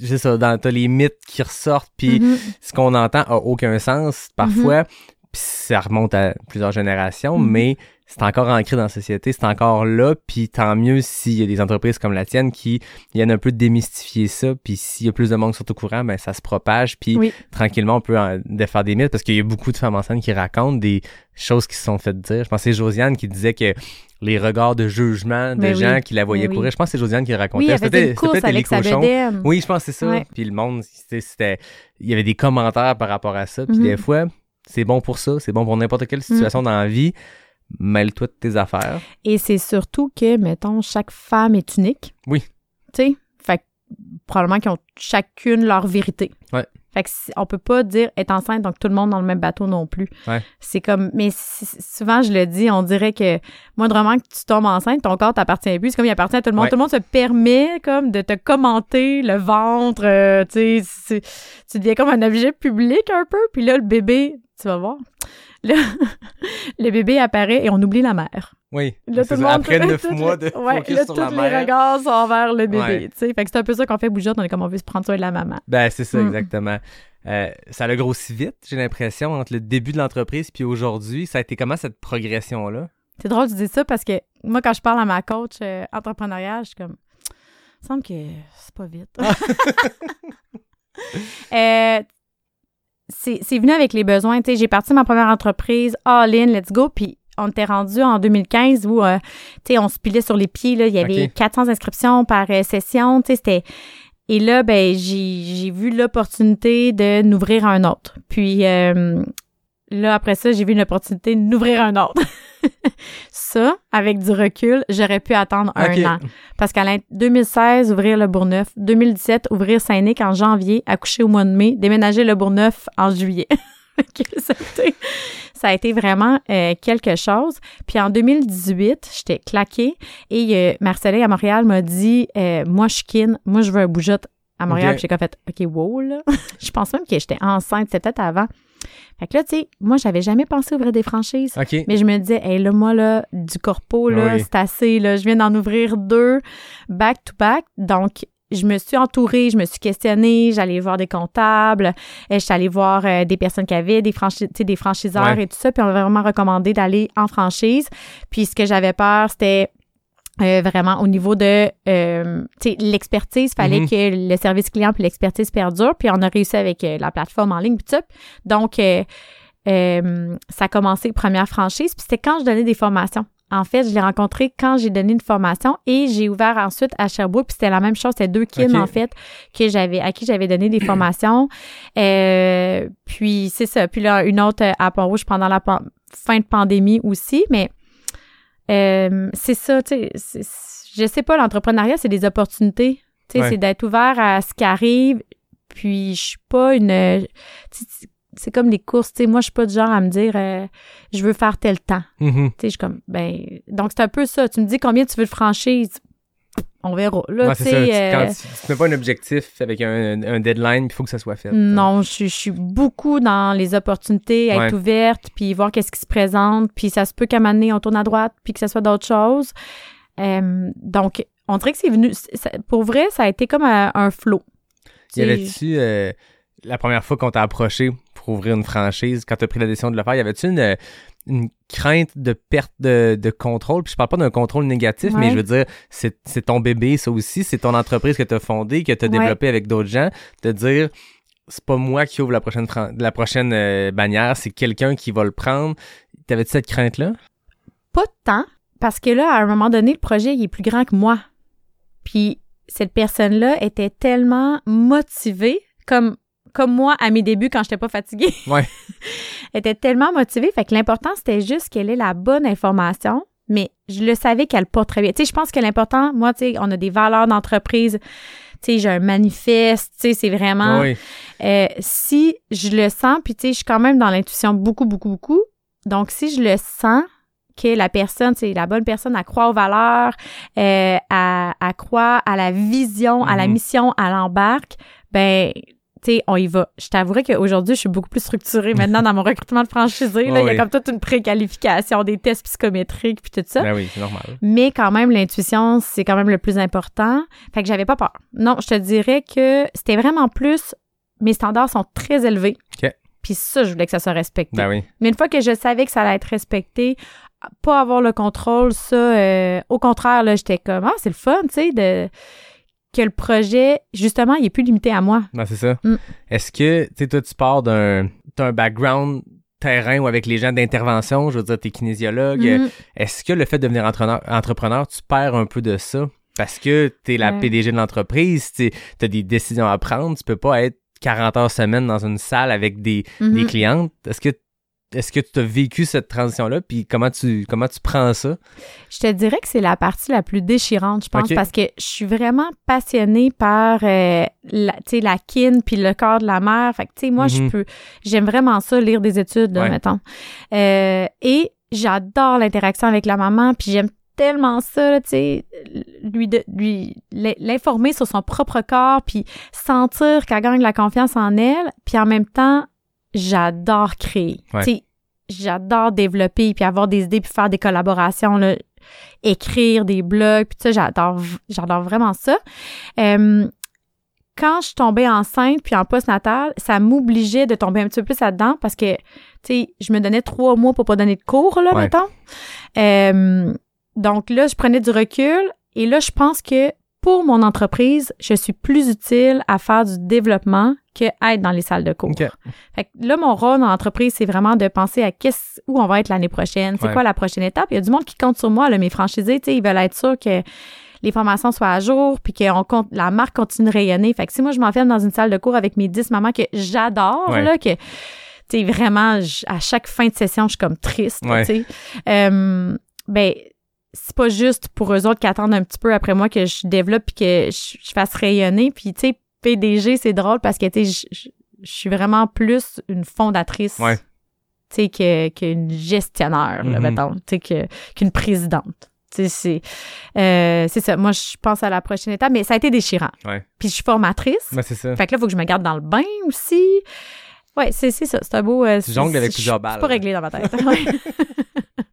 sais, c'est ça, dans t'as les mythes qui ressortent, puis Mhm. ce qu'on entend a aucun sens parfois. Puis ça remonte à plusieurs générations, mais c'est encore ancré dans la société, c'est encore là, puis tant mieux s'il y a des entreprises comme la tienne qui viennent un peu démystifier ça, puis s'il y a plus de monde sur tout courant, ben ça se propage, puis Oui. tranquillement on peut en défaire des mythes parce qu'il y a beaucoup de femmes enceintes qui racontent des choses qui se sont faites dire. Je pense que c'est Josiane qui disait que les regards de jugement de Ben oui. gens qui la voyaient Ben oui. courir, je pense que c'est Josiane qui le racontait. Oui, C'était- une course peut-être avec sa bedaine. Oui, je pense que c'est ça. Ouais. Puis le monde, c'était, il y avait des commentaires par rapport à ça. Puis Mhm. des fois, c'est bon pour ça, c'est bon pour n'importe quelle situation dans la vie. Mêle-toi de tes affaires. Et c'est surtout que, mettons, chaque femme est unique. Oui. Tu sais, fait que probablement qu'ils ont chacune leur vérité. Ouais. Fait que si- on peut pas dire être enceinte, donc tout le monde dans le même bateau non plus. Ouais. C'est comme, mais si- souvent je le dis, on dirait que moindrement que tu tombes enceinte, ton corps t'appartient plus. C'est comme il appartient à tout le monde. Ouais. Tout le monde se permet comme de te commenter le ventre, euh, tu sais, tu deviens comme un objet public un peu. Puis là, le bébé, tu vas voir, là, le bébé apparaît et on oublie la mère. Oui. Là, tout le monde, Après neuf mois de ouais, focus là, sur tous la les mère. regards sont vers le bébé, Ouais. tu sais. Fait que c'est un peu ça qu'on fait bougeotte, on est comme on veut se prendre soin de la maman. Ben, c'est ça, Mm. exactement. Euh, ça a grossi vite, j'ai l'impression, entre le début de l'entreprise puis aujourd'hui. Ça a été comment cette progression-là? C'est drôle de dire ça parce que moi, quand je parle à ma coach euh, entrepreneuriale, je suis comme, il me semble que c'est pas vite. Euh, c'est c'est venu avec les besoins. Tu sais, j'ai parti ma première entreprise, all in, let's go, puis on était rendu en 2015 où, euh, tu sais, on se pilait sur les pieds, là. Il y avait Ok. 400 inscriptions par euh, session, tu sais, c'était... Et là, ben, j'ai j'ai vu l'opportunité de n'ouvrir un autre. Puis euh, là, après ça, j'ai vu l'opportunité de n'ouvrir un autre. ça, avec du recul, j'aurais pu attendre un an. Parce qu'à l'in- 2016, ouvrir le Bourgneuf. 2017, ouvrir Saint-Nic en janvier, accoucher au mois de mai, déménager le Bourgneuf en juillet. Ça, a été, ça a été vraiment euh, quelque chose. Puis en 2018, j'étais claquée et euh, Marcelin à Montréal m'a dit euh, Moi, je suis kin, moi, je veux un bougeotte à Montréal. Ok. Puis j'ai fait OK, wow, là. je pense même que j'étais enceinte, c'était peut-être avant. Fait que là, tu sais, moi, j'avais jamais pensé ouvrir des franchises. Mais je me disais, hey, là, moi, là, du corpo, là, Oui. c'est assez, là. Je viens d'en ouvrir deux back to back. Donc, je me suis entourée, je me suis questionnée, j'allais voir des comptables, euh, j'étais allée voir euh, des personnes qui avaient des, franchi- tu sais, des franchiseurs Ouais. et tout ça, puis on m'a vraiment recommandé d'aller en franchise. Puis ce que j'avais peur, c'était euh, vraiment au niveau de euh, l'expertise, fallait Mhm. que le service client puis l'expertise perdure, puis on a réussi avec euh, la plateforme en ligne puis tout. Donc euh, euh, ça a commencé première franchise, puis c'était quand je donnais des formations. En fait, je l'ai rencontré quand j'ai donné une formation et j'ai ouvert ensuite à Sherbrooke, puis c'était la même chose, c'était deux kids en fait que j'avais à qui j'avais donné des formations. Euh, puis c'est ça, puis là une autre à Pont-Rouge pendant la pan- fin de pandémie aussi, mais euh, c'est ça, tu sais, je sais pas, l'entrepreneuriat, c'est des opportunités. Tu sais, Ouais. c'est d'être ouvert à ce qui arrive. Puis je suis pas une. C'est comme les courses, tu sais. Moi, je suis pas du genre à me dire, euh, je veux faire tel temps. Mhm. Tu sais, je suis comme, ben. Donc, c'est un peu ça. Tu me dis combien tu veux de franchise. On verra. Là, Ouais, ça. Tu, euh, quand tu, tu te mets pas un objectif avec un, un deadline, il faut que ça soit fait. Non, je, suis- je suis beaucoup dans les opportunités, être Ouais. ouverte, puis voir qu'est-ce qui se présente, puis ça se peut qu'à un moment donné, on tourne à droite, puis que ça soit d'autres choses. Euh, donc, on dirait que c'est venu... ça- pour vrai, ça a été comme un, un flow. Y avait-tu, euh, la première fois qu'on t'a approché pour ouvrir une franchise, quand t'as pris la décision de le faire, y avait-tu une, une crainte de perte de, de contrôle? Puis je parle pas d'un contrôle négatif, mais je veux dire, c'est c'est ton bébé, ça aussi, c'est ton entreprise que t'as fondée, que t'as Ouais. développée avec d'autres gens, de dire, c'est pas moi qui ouvre la prochaine, la prochaine euh, bannière, c'est quelqu'un qui va le prendre. T'avais-tu cette crainte-là? Pas tant, parce que là, à un moment donné, le projet, il est plus grand que moi. Puis, cette personne-là était tellement motivée, comme comme moi à mes débuts quand j'étais pas fatiguée. Ouais. Elle était tellement motivée. Fait que l'important, c'était juste qu'elle ait la bonne information. Mais je le savais qu'elle porte très bien. Tu sais, je pense que l'important, moi, tu sais, on a des valeurs d'entreprise. Tu sais, j'ai un manifeste. Tu sais, c'est vraiment. Oui. Euh, si je le sens, puis tu sais, je suis quand même dans l'intuition beaucoup, beaucoup, beaucoup. Donc, si je le sens que la personne, c'est la bonne personne, elle croit aux valeurs, euh, elle, elle croit à la vision, à la Mhm. mission, à l'embarque, ben, tu sais, on y va. Je t'avouerai qu'aujourd'hui, je suis beaucoup plus structurée maintenant dans mon recrutement de franchisé. Là, Ouais, il y a comme toute une préqualification, des tests psychométriques, puis tout ça. Ben oui, c'est normal. Mais quand même, l'intuition, c'est quand même le plus important. Fait que j'avais pas peur. Non, je te dirais que c'était vraiment plus. Mes standards sont très élevés. OK. Puis ça, je voulais que ça soit respecté. Ben oui. Mais une fois que je savais que ça allait être respecté, pas avoir le contrôle, ça, euh, au contraire, là, j'étais comme, ah, c'est le fun, tu sais, de que le projet, justement, il est plus limité à moi. Ben, c'est ça. Mm. Est-ce que, tu sais, toi, tu pars d'un t'as un background terrain ou avec les gens d'intervention, je veux dire, t'es kinésiologue. Mhm. Est-ce que le fait de devenir entrepreneur, entrepreneur, tu perds un peu de ça? Parce que t'es la. PDG de l'entreprise, tu as des décisions à prendre, tu peux pas être 40 heures semaine dans une salle avec des, Mhm. des clientes. Est-ce que est-ce que tu as vécu cette transition-là? Puis comment tu, comment tu prends ça? Je te dirais que c'est la partie la plus déchirante, je pense, parce que je suis vraiment passionnée par euh, la, kin puis le corps de la mère. Fait que, tu sais, moi, je Mhm. peux, j'aime vraiment ça, lire des études, Ouais. mettons. Euh, et j'adore l'interaction avec la maman, puis j'aime tellement ça, tu sais, lui, de, lui l'in- l'informer sur son propre corps, puis sentir qu'elle gagne la confiance en elle, puis en même temps, j'adore créer. Ouais. J'adore développer, puis avoir des idées, puis faire des collaborations, là, écrire des blogs, puis ça, j'adore, j'adore vraiment ça. Euh, quand je tombée enceinte puis en postnatal, ça m'obligeait de tomber un petit peu plus là-dedans parce que, tu sais, je me donnais trois mois pour pas donner de cours, là, Ouais. mettons. Euh, donc là, je prenais du recul et là, je pense que pour mon entreprise, je suis plus utile à faire du développement que être dans les salles de cours. OK. Fait que là, mon rôle dans l'entreprise, c'est vraiment de penser à qu'est-ce, où on va être l'année prochaine. C'est Ouais. quoi la prochaine étape? Il y a du monde qui compte sur moi, là, mes franchisés, ils veulent être sûrs que les formations soient à jour, puis que on compte, la marque continue de rayonner. Fait que si moi, je m'enferme dans une salle de cours avec mes 10 mamans que j'adore, Ouais. là, que, tu vraiment, à chaque fin de session, je suis comme triste, Ouais. tu sais. Euh, ben, c'est pas juste pour eux autres qui attendent un petit peu après moi que je développe puis que je, je fasse rayonner. Puis, tu sais, PDG, c'est drôle parce que, tu sais, je- suis vraiment plus une fondatrice, Ouais. tu sais, que- qu'une gestionnaire, là, Mhm. mettons, tu sais, que- qu'une présidente. Tu sais, c'est euh, c'est ça. Moi, je pense à la prochaine étape, mais ça a été déchirant. Ouais. Puis je suis formatrice. Ben, c'est ça. Fait que là, il faut que je me garde dans le bain aussi. Ouais, c'est c'est ça. C'est un beau... euh, Tu jongles avec c'est- plusieurs C'est balles. pas réglé dans ma tête. Ouais.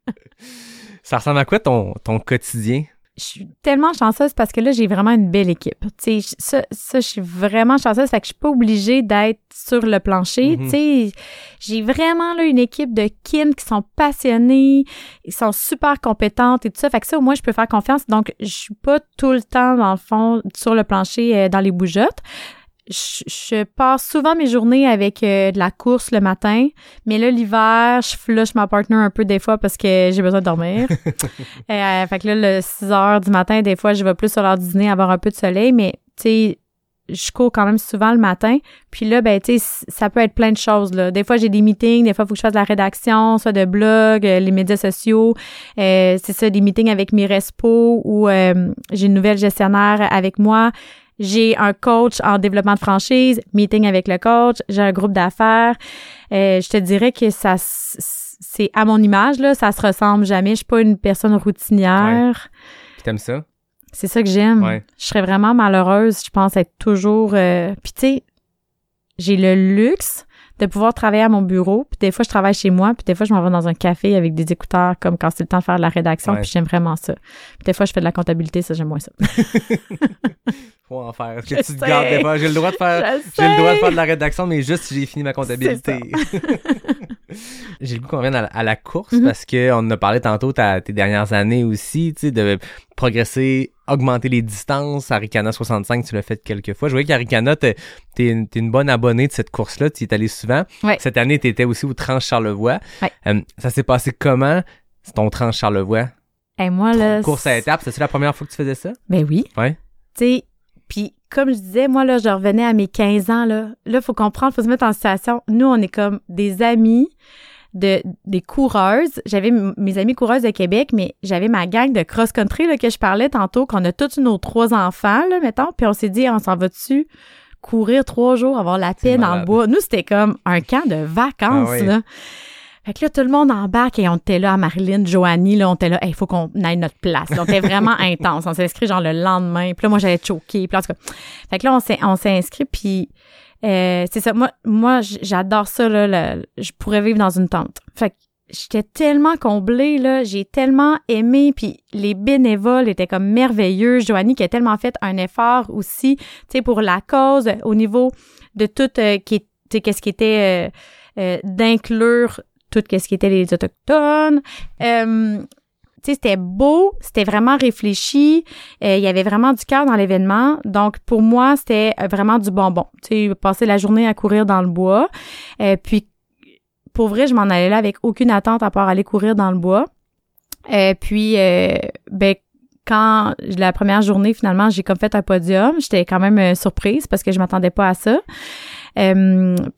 Ça ressemble à quoi ton, ton quotidien? je suis tellement chanceuse parce que là, j'ai vraiment une belle équipe. Tu sais, ça, ça, je suis vraiment chanceuse. Fait que je suis pas obligée d'être sur le plancher. Mhm. Tu sais, j'ai vraiment là une équipe de kin qui sont passionnés, ils sont super compétentes et tout ça. Fait que ça, au moins, je peux faire confiance. Donc, je suis pas tout le temps, dans le fond, sur le plancher, euh, dans les bougeottes. Je, je passe souvent mes journées avec euh, de la course le matin, mais là, l'hiver, je flush ma partner un peu des fois parce que j'ai besoin de dormir. Euh, fait que là, le 6 heures du matin, des fois, je vais plus sur l'heure du dîner avoir un peu de soleil, mais tu sais, je cours quand même souvent le matin. Puis là, ben, tu sais, ça peut être plein de choses, là. Des fois, j'ai des meetings, des fois, il faut que je fasse de la rédaction, soit de blog, euh, les médias sociaux. Euh, c'est ça, des meetings avec mes respos ou euh, j'ai une nouvelle gestionnaire avec moi. J'ai un coach en développement de franchise, meeting avec le coach, j'ai un groupe d'affaires. Euh, je te dirais que ça c'est à mon image là, ça se ressemble jamais. Je suis pas une personne routinière. Puis t'aimes ça? C'est ça que j'aime. Ouais. Je serais vraiment malheureuse, je pense être toujours euh, puis tu sais j'ai le luxe de pouvoir travailler à mon bureau, puis des fois je travaille chez moi, puis des fois je m'en vais dans un café avec des écouteurs comme quand c'est le temps de faire de la rédaction, Ouais. puis j'aime vraiment ça. Puis des fois je fais de la comptabilité, ça j'aime moins ça. Faut en faire. Est-ce que Je tu te gardes des fois? J'ai le droit de faire. J'ai le droit de faire de la rédaction, mais juste si j'ai fini ma comptabilité. j'ai le goût qu'on revienne à, la- à la course Mhm. parce que on en a parlé tantôt ta- tes dernières années aussi, tu sais, de progresser, augmenter les distances. Aricana 65, tu l'as fait quelques fois. Je voyais qu'Aricana, t'es t'es une, bonne abonnée de cette course-là. Tu y es allé souvent. Ouais. Cette année, tu étais aussi au Trans-Charlevoix. Ouais. Euh, ça s'est passé comment, ton Trans-Charlevoix? Et moi là Course à étapes, c'est la première fois que tu faisais ça? Ben oui. Ouais. Tu sais, puis comme je disais, moi, là, je revenais à mes 15 ans, là. Là, faut comprendre, faut se mettre en situation. Nous, on est comme des amis de des coureuses. J'avais mes amis coureuses de Québec, mais j'avais ma gang de cross-country, là, que je parlais tantôt, qu'on a tous nos trois enfants, là, mettons, puis on s'est dit, on s'en va dessus courir trois jours, avoir la paix dans le bois? Nous, c'était comme un camp de vacances, Ah oui. là. Fait que là, tout le monde embarque et on était là à Marilyn, Joanie, là, on était là, il faut qu'on aille notre place. Là, on était vraiment intense. On s'est inscrit genre le lendemain. Puis là, moi, j'allais choquer. Puis là, en tout cas, fait que là, on s'est, on s'est inscrit. Puis euh, c'est ça. Moi, moi, j'adore ça. Là, je pourrais vivre dans une tente. Fait que j'étais tellement comblée. Là, j'ai tellement aimé. Puis les bénévoles étaient comme merveilleux. Joanie qui a tellement fait un effort aussi, tu sais, pour la cause au niveau de tout euh, qui, qu'est-ce qui était euh, euh, d'inclure tout ce qui était les autochtones. Sais, c'était beau, c'était vraiment réfléchi, euh, il y avait vraiment du cœur dans l'événement. Donc, pour moi, c'était euh, vraiment du bonbon. Tu sais, passer la journée à courir dans le bois. Euh, puis, pour vrai, je m'en allais là avec aucune attente à part aller courir dans le bois. Euh, puis, euh, ben, quand la première journée, finalement, j'ai comme fait un podium, j'étais quand même euh, surprise parce que je m'attendais pas à ça.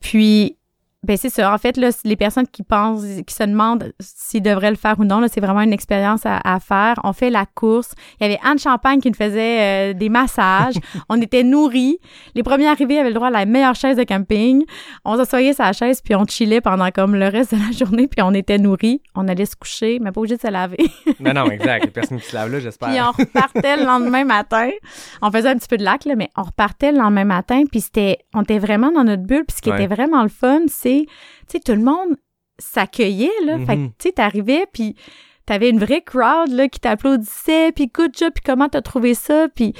Puis, ben c'est ça. En fait, là, les personnes qui pensent, qui se demandent s'ils devraient le faire ou non, là, c'est vraiment une expérience à, à faire. On fait la course. Il y avait Anne Champagne qui nous faisait euh, des massages. on était nourris. Les premiers arrivés avaient le droit à la meilleure chaise de camping. On s'assoyait sur la chaise puis on chillait pendant comme le reste de la journée puis on était nourris. On allait se coucher, mais pas obligé de se laver. Non, non, exact. Les personnes qui se lavent là, j'espère. Puis on repartait le lendemain matin. On faisait un petit peu de lac, là, mais on repartait le lendemain matin. Puis c'était, on était vraiment dans notre bulle. Puis ce qui Ouais. était vraiment le fun, c'est, tu sais, tout le monde s'accueillait, là. Fait que, Mhm. tu sais, t'arrivais, puis t'avais une vraie crowd, là, qui t'applaudissait. Puis good job, puis comment t'as trouvé ça. Puis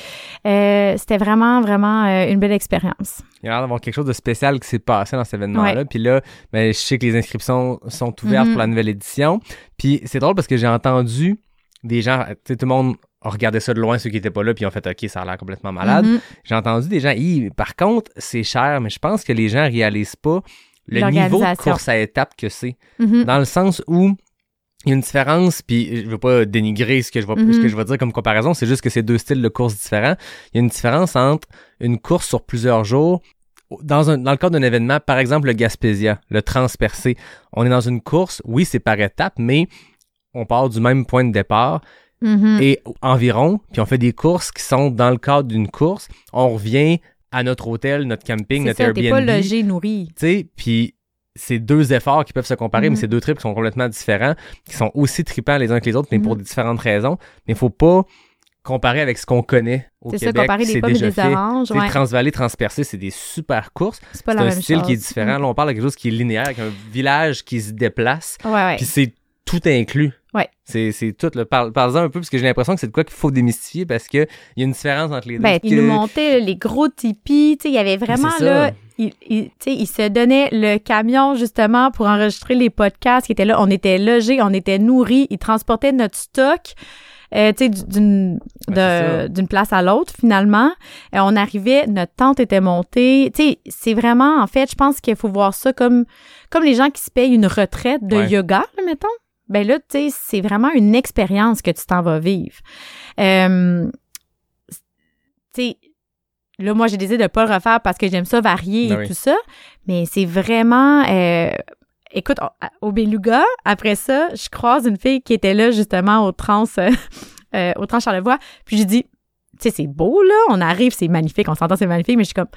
euh, c'était vraiment, vraiment euh, une belle expérience. Il y a l'air d'avoir quelque chose de spécial qui s'est passé dans cet événement-là. Puis là, ben, je sais que les inscriptions sont ouvertes Mhm. pour la nouvelle édition. Puis c'est drôle parce que j'ai entendu des gens, tu sais, tout le monde a regardé ça de loin, ceux qui étaient pas là, puis ont fait OK, ça a l'air complètement malade. Mhm. J'ai entendu des gens, par contre, c'est cher, mais je pense que les gens réalisent pas le niveau de course à étapes que c'est. Mhm. Dans le sens où il y a une différence, puis je veux pas dénigrer ce que je vais, ce que je vais dire comme comparaison, c'est juste que c'est deux styles de course différents. Il y a une différence entre une course sur plusieurs jours. Dans, un, dans le cadre d'un événement, par exemple le Gaspésia, le transpercé, on est dans une course, oui, c'est par étapes, mais on part du même point de départ Mhm. et environ, puis on fait des courses qui sont dans le cadre d'une course. On revient à notre hôtel, notre camping, notre ça, t'es pas Airbnb logé, nourri. tu sais, puis c'est deux efforts qui peuvent se comparer, Mhm. mais c'est deux trips qui sont complètement différents, qui sont aussi tripants les uns que les autres, mais pour Mhm. des différentes raisons. Mais il faut pas comparer avec ce qu'on connaît au C'est ça, Québec. comparer des c'est pommes et déjà fait. oranges. Ouais. Transvallée, transpercée, c'est des super courses. C'est pas un style chose. qui est différent. Là, on parle de quelque chose qui est linéaire, avec un village qui se déplace, Mhm. Ouais, ouais. puis c'est tout inclus. Ouais. C'est, c'est tout. Là. Parle, en un peu, parce que j'ai l'impression que c'est de quoi qu'il faut démystifier, parce qu'il y a une différence entre les deux. Ben, il nous montait les gros tipis, tu sais, il y avait vraiment là, il, se donnait le camion justement pour enregistrer les podcasts qui étaient là. On était logés, on était nourris, il transportait notre stock. euh, tu sais, du- d'une Ben, d'une place à l'autre finalement. Euh, on arrivait, notre tente était montée. Tu sais, c'est vraiment en fait, je pense qu'il faut voir ça comme comme les gens qui se payent une retraite de Ouais. yoga, mettons. Ben là, tu sais, c'est vraiment une expérience que tu t'en vas vivre. Euh, tu sais, là, moi, j'ai décidé de pas le refaire parce que j'aime ça varier Ben et oui. tout ça. Mais c'est vraiment. euh, écoute, au- au Beluga, après ça, je croise une fille qui était là justement au trans, euh, euh, au trans Charlevoix. Puis j'ai dit, tu sais, c'est beau là, on arrive, c'est magnifique, on s'entend, c'est magnifique, mais je suis comme.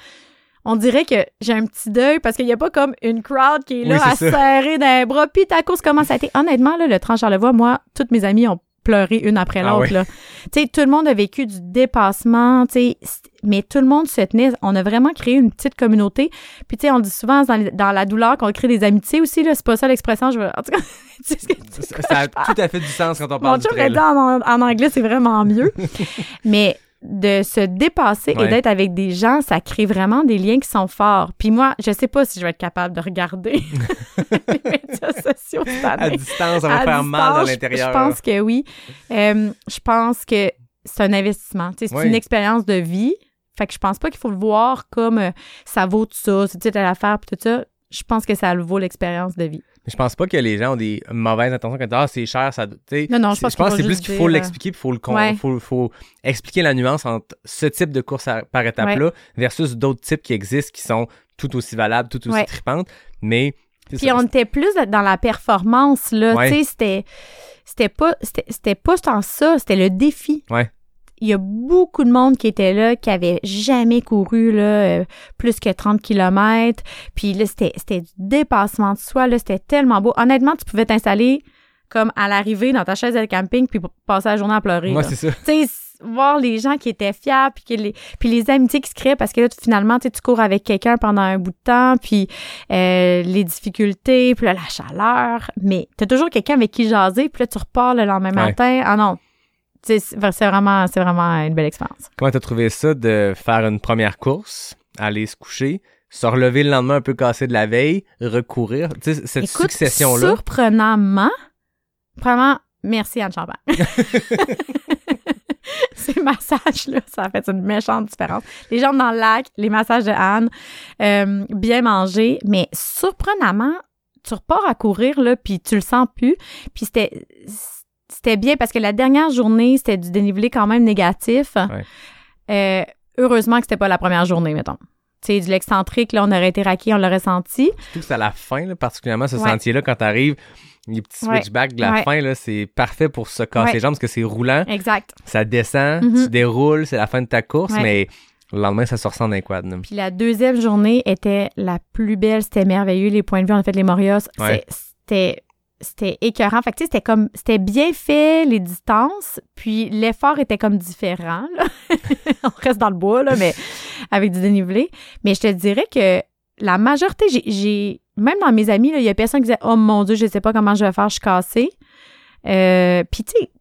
On dirait que j'ai un petit deuil parce qu'il n'y a pas comme une crowd qui est là Oui, à ça. serrer les bras. Puis ta course, comment ça a été? Honnêtement, là, le trans Charlevoix, moi, toutes mes amies ont pleuré une après Ah l'autre. ouais. là. Tu sais, tout le monde a vécu du dépassement, tu sais, c- mais tout le monde se tenait. On a vraiment créé une petite communauté. Puis, tu sais, on dit souvent dans, les- dans la douleur qu'on crée des amitiés aussi, là. C'est pas ça l'expression, je veux. En tout cas, tu sais ce que- tu sais Ça, a tout à fait du sens quand on parle du chum en, en anglais, c'est vraiment mieux. Mais de se dépasser Ouais. et d'être avec des gens, ça crée vraiment des liens qui sont forts. Puis moi, je sais pas si je vais être capable de regarder les médias sociaux cette À distance, ça va À faire mal dans je- l'intérieur. Je pense que oui. Euh, je pense que c'est un investissement. C'est Oui. une expérience de vie. Fait que je pense pas qu'il faut le voir comme euh, ça vaut tout ça, c'est telle affaire puis tout ça. Je pense que ça le vaut l'expérience de vie. Mais je pense pas que les gens ont des mauvaises intentions quand ah c'est cher ça Non, non, je pense je pense que c'est plus qu'il faut dire, l'expliquer puis faut le con- Ouais. faut, faut expliquer la nuance entre ce type de course à- par étape là versus d'autres types qui existent qui sont tout aussi valables tout aussi Ouais. tripantes mais Puis ça, on était plus dans la performance là, tu sais, c'était c'était pas c'était pas tant ça, c'était le défi. Ouais. Il y a beaucoup de monde qui était là qui avait jamais couru là euh, plus que 30 km, puis là c'était c'était du dépassement de soi là, c'était tellement beau. Honnêtement, tu pouvais t'installer comme à l'arrivée dans ta chaise de camping puis passer la journée à pleurer. Moi c'est ça tu sais, s- voir les gens qui étaient fiers, puis, que les, puis les amitiés qui se créent, parce que là, tu- finalement, tu cours avec quelqu'un pendant un bout de temps, puis euh, les difficultés, puis là, la chaleur, mais tu as toujours quelqu'un avec qui jaser, puis là, tu repars le lendemain Ouais. matin. Ah non, c'est vraiment, c'est vraiment une belle expérience. comment t'as trouvé ça de faire une première course aller se coucher se relever le lendemain un peu cassé de la veille recourir? Tu sais cette Écoute, succession là surprenamment, vraiment, merci Anne Champagne. Ces massages-là, ça a fait une méchante différence. Les jambes dans le lac, les massages de Anne, euh, bien manger, mais surprenamment, tu repars à courir, là, puis tu le sens plus. Puis c'était c'était bien parce que la dernière journée, c'était du dénivelé quand même négatif. Ouais. Euh, heureusement que c'était pas la première journée, mettons. tu sais, de l'excentrique, là, on aurait été raqué, on l'aurait senti. Surtout que c'est à la fin, là, particulièrement ce Ouais. sentier-là, quand t'arrives, les petits Ouais. switchbacks de la fin, là, c'est parfait pour se casser les jambes parce que c'est roulant, Exact. ça descend, Mhm. tu déroules, c'est la fin de ta course, mais le lendemain, ça se ressent quads. là. Puis la deuxième journée était la plus belle, c'était merveilleux. Les points de vue, on a fait les Morios. C'était c'était écœurant. Fait que tu sais, c'était comme c'était bien fait les distances, puis l'effort était comme différent. là. on reste dans le bois là, mais avec du dénivelé. Mais je te dirais que la majorité, j'ai- j'ai même dans mes amis, là, il y a personne qui disait oh mon dieu, je sais pas comment je vais faire, je suis cassée. Euh, puis tu sais,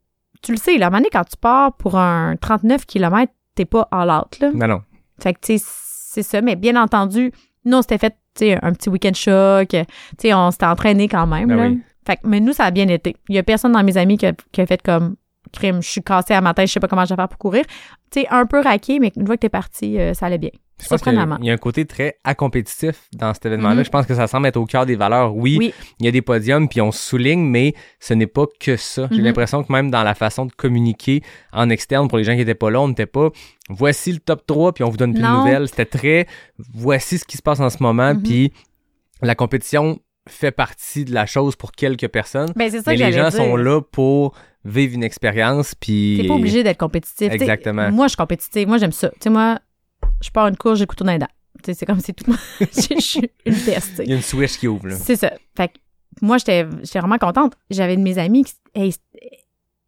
tu le sais, moment donné, quand tu pars pour un 39 km, t'es pas all out là. Non, non. Fait que, tu sais, c'est ça. Mais bien entendu, nous, on s'était fait, tu sais, un petit week-end choc. Tu sais, on s'était entraîné quand même, Ben là. oui. Fait que, mais nous, ça a bien été. Il y a personne dans mes amis qui a, qui a fait comme crime, je suis cassée à ma tête, je sais pas comment je vais faire pour courir. Tu sais, un peu raqué, mais une fois que t'es parti, euh, ça allait bien. Je pense il y a un côté très acompétitif dans cet événement-là. Mhm. Je pense que ça semble être au cœur des valeurs. Oui, Oui. il y a des podiums, puis on souligne, mais ce n'est pas que ça. J'ai Mhm. l'impression que même dans la façon de communiquer en externe, pour les gens qui n'étaient pas là, on n'était pas voici le top 3, puis on vous donne plus de nouvelles. C'était très voici ce qui se passe en ce moment, Mhm. puis la compétition fait partie de la chose pour quelques personnes. Ben, c'est ça Mais que les gens sont là pour vivre une expérience, puis... T'es pas obligé d'être compétitif. Exactement. moi, je suis compétitive. Moi, j'aime ça. Tu sais, moi, je pars une course, j'ai le couteau dans les dents. Tu sais, c'est comme c'est tout. Je je suis une peste. Il y a une switch qui ouvre, là. C'est ça. Fait que moi, j'étais j'étais vraiment contente. J'avais de mes amis qui. hey,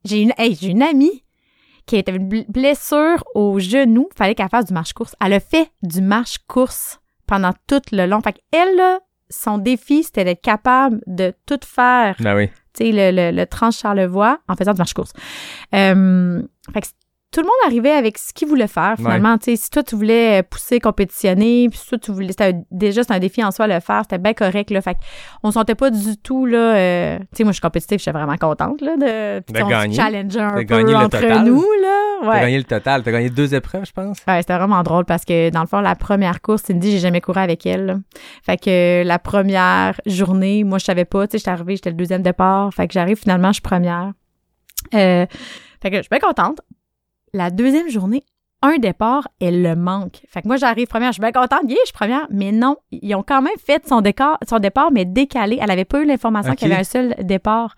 j'ai une, hey, j'ai une amie qui avait une bl- blessure au genou. Fallait qu'elle fasse du marche-course. Elle a fait du marche-course pendant tout le long. Fait qu'elle, là, son défi, c'était d'être capable de tout faire Ben oui. tu sais, le, le, le Trans-Charlevoix en faisant du marche-course. Euh, fait que tout le monde arrivait avec ce qu'il voulait faire, finalement. Tu sais, si toi, tu voulais pousser, compétitionner, puis si toi, tu voulais... Déjà, c'est un défi en soi le faire. C'était bien correct, là. Fait on sentait pas du tout, là... euh, tu sais, moi, je suis compétitive, j'étais vraiment contente, là, de... De on gagner. se challengeait un De peu gagner le entre total. nous, là. T'as Ouais. gagné le total. T'as gagné deux épreuves, je pense. Ouais, c'était vraiment drôle parce que dans le fond, la première course, Cindy, j'ai jamais couru avec elle. là. Fait que la première journée, moi, je savais pas. Tu sais, j'étais arrivée, j'étais le deuxième départ. Fait que j'arrive finalement, je suis première. Euh, fait que je suis bien contente. La deuxième journée, un départ, elle le manque. Fait que moi, j'arrive première, je suis bien contente, yeah, je suis première. Mais non, ils ont quand même fait son, décor, son départ, mais décalé. Elle avait pas eu l'information qu'il y avait un seul départ.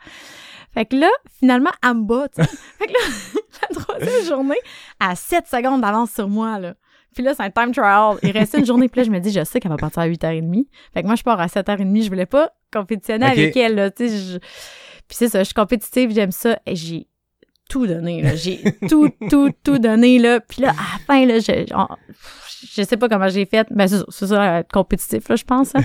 Fait que là, finalement, elle me bat, fait que là, la troisième journée, à 7 secondes d'avance sur moi, là. Puis là, c'est un time trial. Il restait une journée. Puis là, je me dis, je sais qu'elle va partir à 8h30. Fait que moi, je pars à 7h30. Je voulais pas compétitionner avec elle, là. Tu sais, je- Puis c'est ça, je suis compétitive, j'aime ça. Et j'ai tout donné, là. J'ai tout, tout, tout donné, là. Puis là, à la fin, là, je, je sais pas comment j'ai fait. Ben, c'est c'est ça, être compétitif, là, je pense. hein.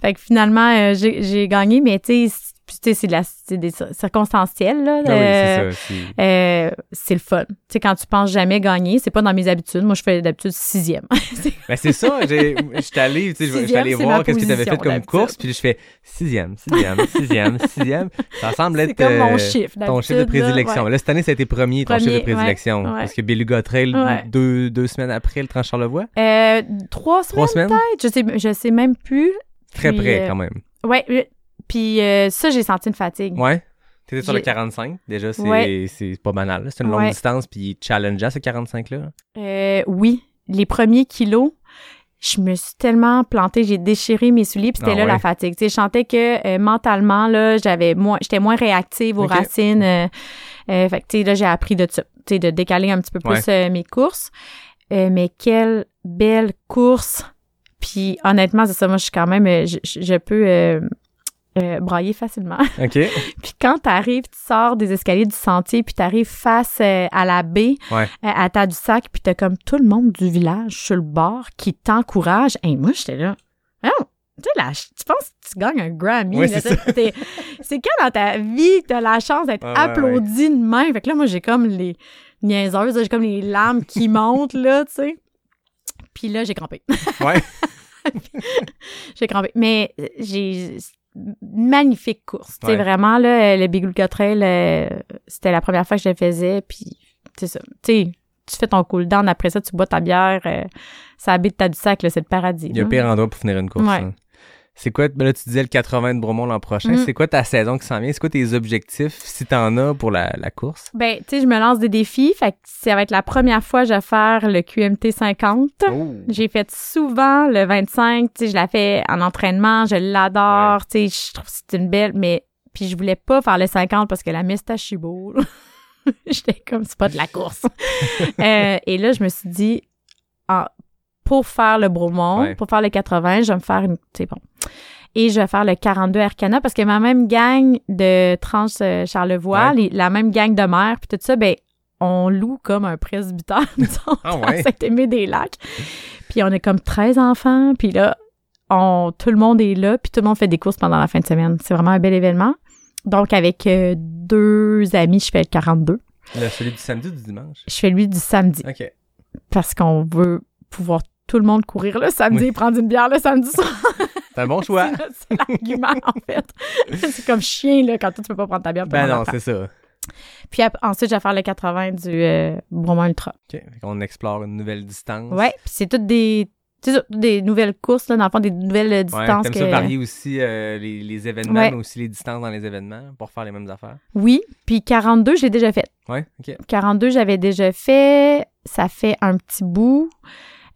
fait que finalement, euh, j'ai j'ai gagné, mais tu sais, puis, tu sais, c'est de la- c'est des cir- circonstanciels, là. Ah oui, Euh, c'est ça. c'est- euh, c'est le fun. Tu sais, quand tu penses jamais gagner, c'est pas dans mes habitudes. Moi, je fais d'habitude sixième. C'est- Ben c'est ça, j'ai- j'étais allé, tu sais, j'étais allé voir qu'est-ce que tu avais fait comme course, puis je fais sixième, sixième, sixième, sixième. Ça semble c'est être comme mon euh, chiffre. ton chiffre de là, prédilection. ouais. Là, cette année, ça a été premier, ton Premier, chiffre de prédilection. ouais. Parce que Beluga Trail, Ouais. deux, deux semaines après le Trans-Charlevoix. Euh, trois Trois semaines, semaines? peut-être? Je sais, je sais même plus. Très Puis, près, euh, quand même. Ouais. Euh, Puis ça, ça, j'ai senti une fatigue. Ouais. T'étais sur le J'ai- 45, déjà, c'est Ouais. pas banal. C'est une longue Ouais. distance, puis challengeant, ce 45-là. Euh, oui. Les premiers kilos, je me suis tellement plantée, j'ai déchiré mes souliers, puis c'était Ah là ouais? la fatigue. Tu sais, je sentais que euh, mentalement, là, j'avais moins, j'étais moins réactive aux racines. euh, euh, fait que, tu sais, là, j'ai appris de ça. Tu sais, de décaler un petit peu plus euh, mes courses. Euh, mais quelle belle course! Puis honnêtement, c'est ça, moi, je suis quand même, euh, je, je- je peux euh, brailler facilement. OK. Puis quand t'arrives, tu sors des escaliers du sentier, puis t'arrives face euh, à la baie, Ouais. euh, à ta du sac, puis t'as comme tout le monde du village sur le bord qui t'encourage. Et moi, j'étais là. Tu sais, la ch- tu penses que tu gagnes un Grammy. C'est quand dans ta vie t'as la chance d'être Ouais, ouais, applaudi de même? Fait que là, moi, j'ai comme les niaiseuses, j'ai comme les larmes qui montent, là, tu sais. Puis là, j'ai crampé. Ouais. j'ai crampé. Mais euh, j'ai magnifique course. Tu sais, Ouais. vraiment, là, le Big Luca Trail, euh, c'était la première fois que je le faisais. Puis, c'est ça. Tu tu fais ton cool down. Après ça, tu bois ta bière. Euh, ça habite ta du sac, là, c'est le paradis. Il y a pire endroit pour finir une course. Ouais. hein. C'est quoi, ben là, tu disais le 80 de Bromont l'an prochain. Mm. C'est quoi ta saison qui s'en vient? C'est quoi tes objectifs, si t'en as, pour la, la course? Ben, tu sais, je me lance des défis. Fait que ça va être la première fois que je vais faire le QMT 50. Oh! J'ai fait souvent le 25, tu sais, je la fais en entraînement, je l'adore, tu sais, je trouve que c'est une belle, mais puis je voulais pas faire le 50 parce que la moustache est beau. J'étais comme c'est pas de la course. Euh, et là, je me suis dit ah, pour faire le Bromont, Ouais. pour faire le 80, je vais me faire une c'est bon. Et je vais faire le 42 Arcana parce que ma même gang de trans euh, Charlevoix, Ouais. les- la même gang de mères puis tout ça, ben on loue comme un presbytère, disons, Ah ouais? à Saint-Aimé-des-Lacs. Puis on a comme 13 enfants, puis là, on, tout le monde est là, puis tout le monde fait des courses pendant la fin de semaine. C'est vraiment un bel événement. Donc, avec euh, deux amis, je fais le 42. Le, celui du samedi ou du dimanche? Je fais lui du samedi, OK. parce qu'on veut pouvoir tout le monde courir le samedi Oui. et prendre une bière le samedi soir. C'est un bon choix. c'est l'argument, en fait. c'est comme chien, là, quand toi, tu peux pas prendre ta bière. ben non, c'est ça. Puis ensuite, je vais faire le 80 du euh, Bromont Ultra. OK. Qu'on explore une nouvelle distance. Ouais, puis c'est toutes des, des nouvelles courses, là, dans le fond, des nouvelles euh, Ouais, distances. t'aimes que... ça varier aussi euh, les, les événements, Ouais. mais aussi les distances dans les événements pour faire les mêmes affaires. Oui, puis 42, je l'ai déjà fait. Ouais, OK. 42, j'avais déjà fait. Ça fait un petit bout.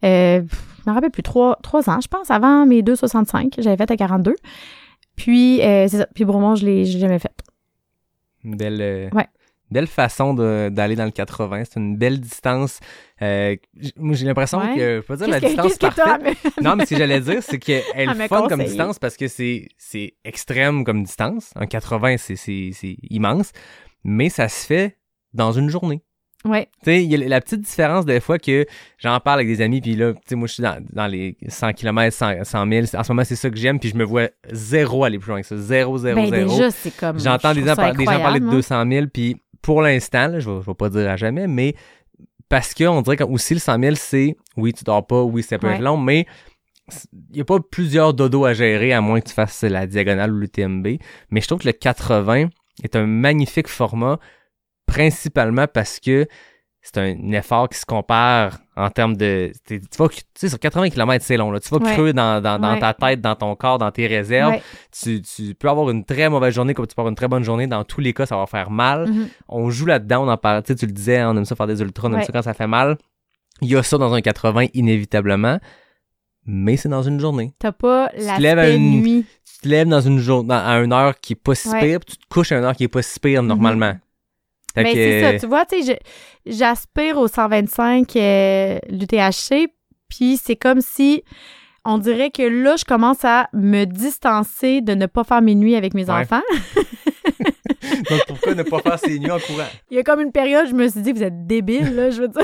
Euh, je me rappelle plus, trois, trois ans, je pense, avant mes 2,65. J'avais fait à 42. Puis, euh, c'est ça. Puis Bromont, je l'ai jamais fait. Une belle, euh, Ouais. belle façon d'aller dans le 80. C'est une belle distance. Euh, j'ai l'impression Ouais. que, je peux pas dire la que- distance parfaite. Non, mais ce que j'allais dire, c'est qu'elle est fun comme distance parce que c'est extrême comme distance. Un 80, c'est- c'est c'est immense. Mais ça se fait dans une journée. Ouais, Tu sais, il y a la petite différence des fois que j'en parle avec des amis, puis là, tu sais, moi, je suis dans, dans les 100 km, 100, 100 000. En ce moment, c'est ça que j'aime, puis je me vois zéro aller plus loin que ça. Zéro, zéro, ben zéro. déjà, c'est comme. J'entends je des, gens des parler de incroyable, moi. 200 000, puis pour l'instant, je vais, je vais pas dire à jamais, mais parce qu'on dirait que aussi le 100 000, c'est, oui, tu dors pas, oui, ça peut être Ouais. long, mais il n'y a pas plusieurs dodos à gérer à moins que tu fasses la diagonale ou l'UTMB. Mais je trouve que le 80 est un magnifique format, principalement parce que c'est un effort qui se compare en termes de. Tu vas, tu sais, sur 80 km, c'est long. Là. Tu vas Ouais. creux dans, dans, dans Ouais. ta tête, dans ton corps, dans tes réserves. Ouais. Tu, tu peux avoir une très mauvaise journée comme tu peux avoir une très bonne journée. Dans tous les cas, ça va faire mal. Mhm. On joue là-dedans, on en parle. Tu sais, tu le disais, on aime ça faire des ultras, on aime ça quand ça fait mal. Il y a ça dans un 80, inévitablement. Mais c'est dans une journée. T'as pas te lèves à une- nuit. Tu te lèves dans une journée, à une heure qui est pas si pire, puis tu te couches à une heure qui est pas si pire normalement. Fait Mais c'est ça, tu vois, tu sais, j'aspire au 125 euh, l'UTHC, puis c'est comme si on dirait que là, je commence à me distancer de ne pas faire mes nuits avec mes Ouais. enfants. Donc pourquoi ne pas faire ses nuits en courant? Il y a comme une période, je me suis dit, vous êtes débiles, là, je veux dire.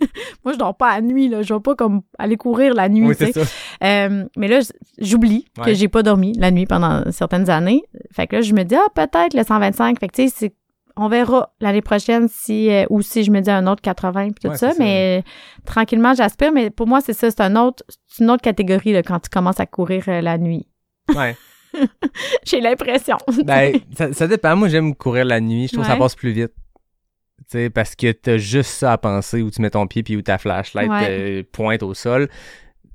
Moi, je dors pas à nuit, là. Je vais pas comme aller courir la nuit, Oui, tu sais. Euh, mais là, j'oublie Ouais. que j'ai pas dormi la nuit pendant certaines années. Fait que là, je me dis, ah, peut-être le 125. Fait que, tu sais, c'est- on verra l'année prochaine si, euh, ou si je me dis un autre 80 puis tout Ouais, ça. Mais euh, tranquillement, j'aspire. Mais pour moi, c'est ça. C'est un autre, c'est une autre catégorie, là, quand tu commences à courir euh, la nuit. Ouais. j'ai l'impression. Ben, ça, ça dépend. Moi, j'aime courir la nuit. Je trouve que ça passe plus vite. Tu sais, parce que t'as juste ça à penser où tu mets ton pied puis où ta flashlight Ouais. euh, pointe au sol.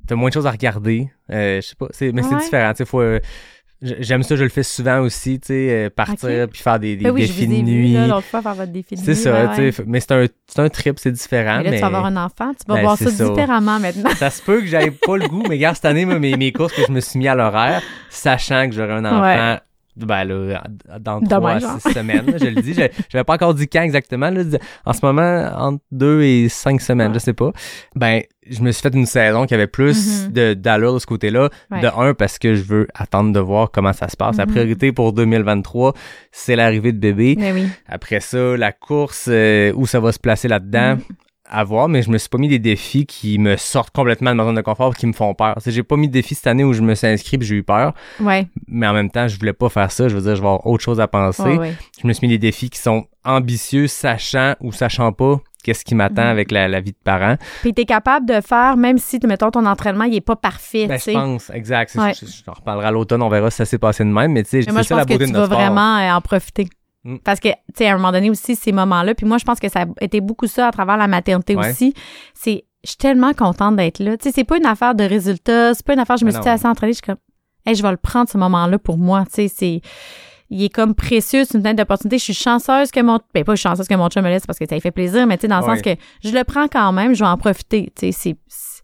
T'as moins de choses à regarder. Je sais pas. c'est- Mais c'est différent. Tu sais, faut. J'aime ça, je le fais souvent aussi, tu sais, euh, partir Ok. puis faire des, des Ben oui, je défis vous ai de vu, nuit. là, l'autre fois, faire votre défi de C'est nuit. ça, ouais, tu sais. Mais c'est un, c'est un trip, c'est différent. Mais là, mais tu vas avoir un enfant, tu vas Ben, voir c'est ça, ça. différemment maintenant. Ça se peut que j'aille pas le goût, mais regarde, cette année, mes, mes courses que je me suis mis à l'horaire, sachant que j'aurais un enfant, Ouais. Ben là, dans trois six semaines, je le dis. Je n'avais pas encore dit quand exactement. Là, en ce moment, entre deux et cinq semaines, je sais pas. Ben, je me suis fait une saison qui avait plus de d'allure de ce côté-là. Ouais. De un, parce que je veux attendre de voir comment ça se passe. La Mhm. priorité pour 2023, c'est l'arrivée de bébé. Mais oui. Après ça, la course, euh, où ça va se placer là-dedans, Mhm. À voir, mais je me suis pas mis des défis qui me sortent complètement de ma zone de confort, qui me font peur. Tu j'ai pas mis de défis cette année où je me suis inscrit j'ai eu peur, Ouais. mais en même temps, je voulais pas faire ça. Je veux dire, je vais avoir autre chose à penser. ouais, ouais. Je me suis mis des défis qui sont ambitieux, sachant ou sachant pas qu'est-ce qui m'attend Mhm. avec la, la vie de parent. Puis t'es capable de faire, même si, mettons, ton entraînement, il est pas parfait, Ben, tu je pense, exact. C'est- Ouais. Je, reparlerai à l'automne, on verra si ça s'est passé de même, mais tu sais, Mais c'est moi, je la pense que beauté tu de vas sport. vraiment euh, en profiter. Mm. Parce que, tu sais, à un moment donné aussi, ces moments-là, puis moi, je pense que ça a été beaucoup ça à travers la maternité Ouais. aussi. C'est, je suis tellement contente d'être là. Tu sais, c'est pas une affaire de résultats, c'est pas une affaire, je me suis assez entraînée, je suis comme, hey, je vais le prendre ce moment-là pour moi. Tu sais, c'est il est comme précieux, c'est une fenêtre d'opportunité. Je suis chanceuse que mon ben pas chanceuse que mon chum me laisse parce que ça lui fait plaisir, mais tu sais dans le sens que je le prends quand même, je vais en profiter. Tu sais, c'est c'est-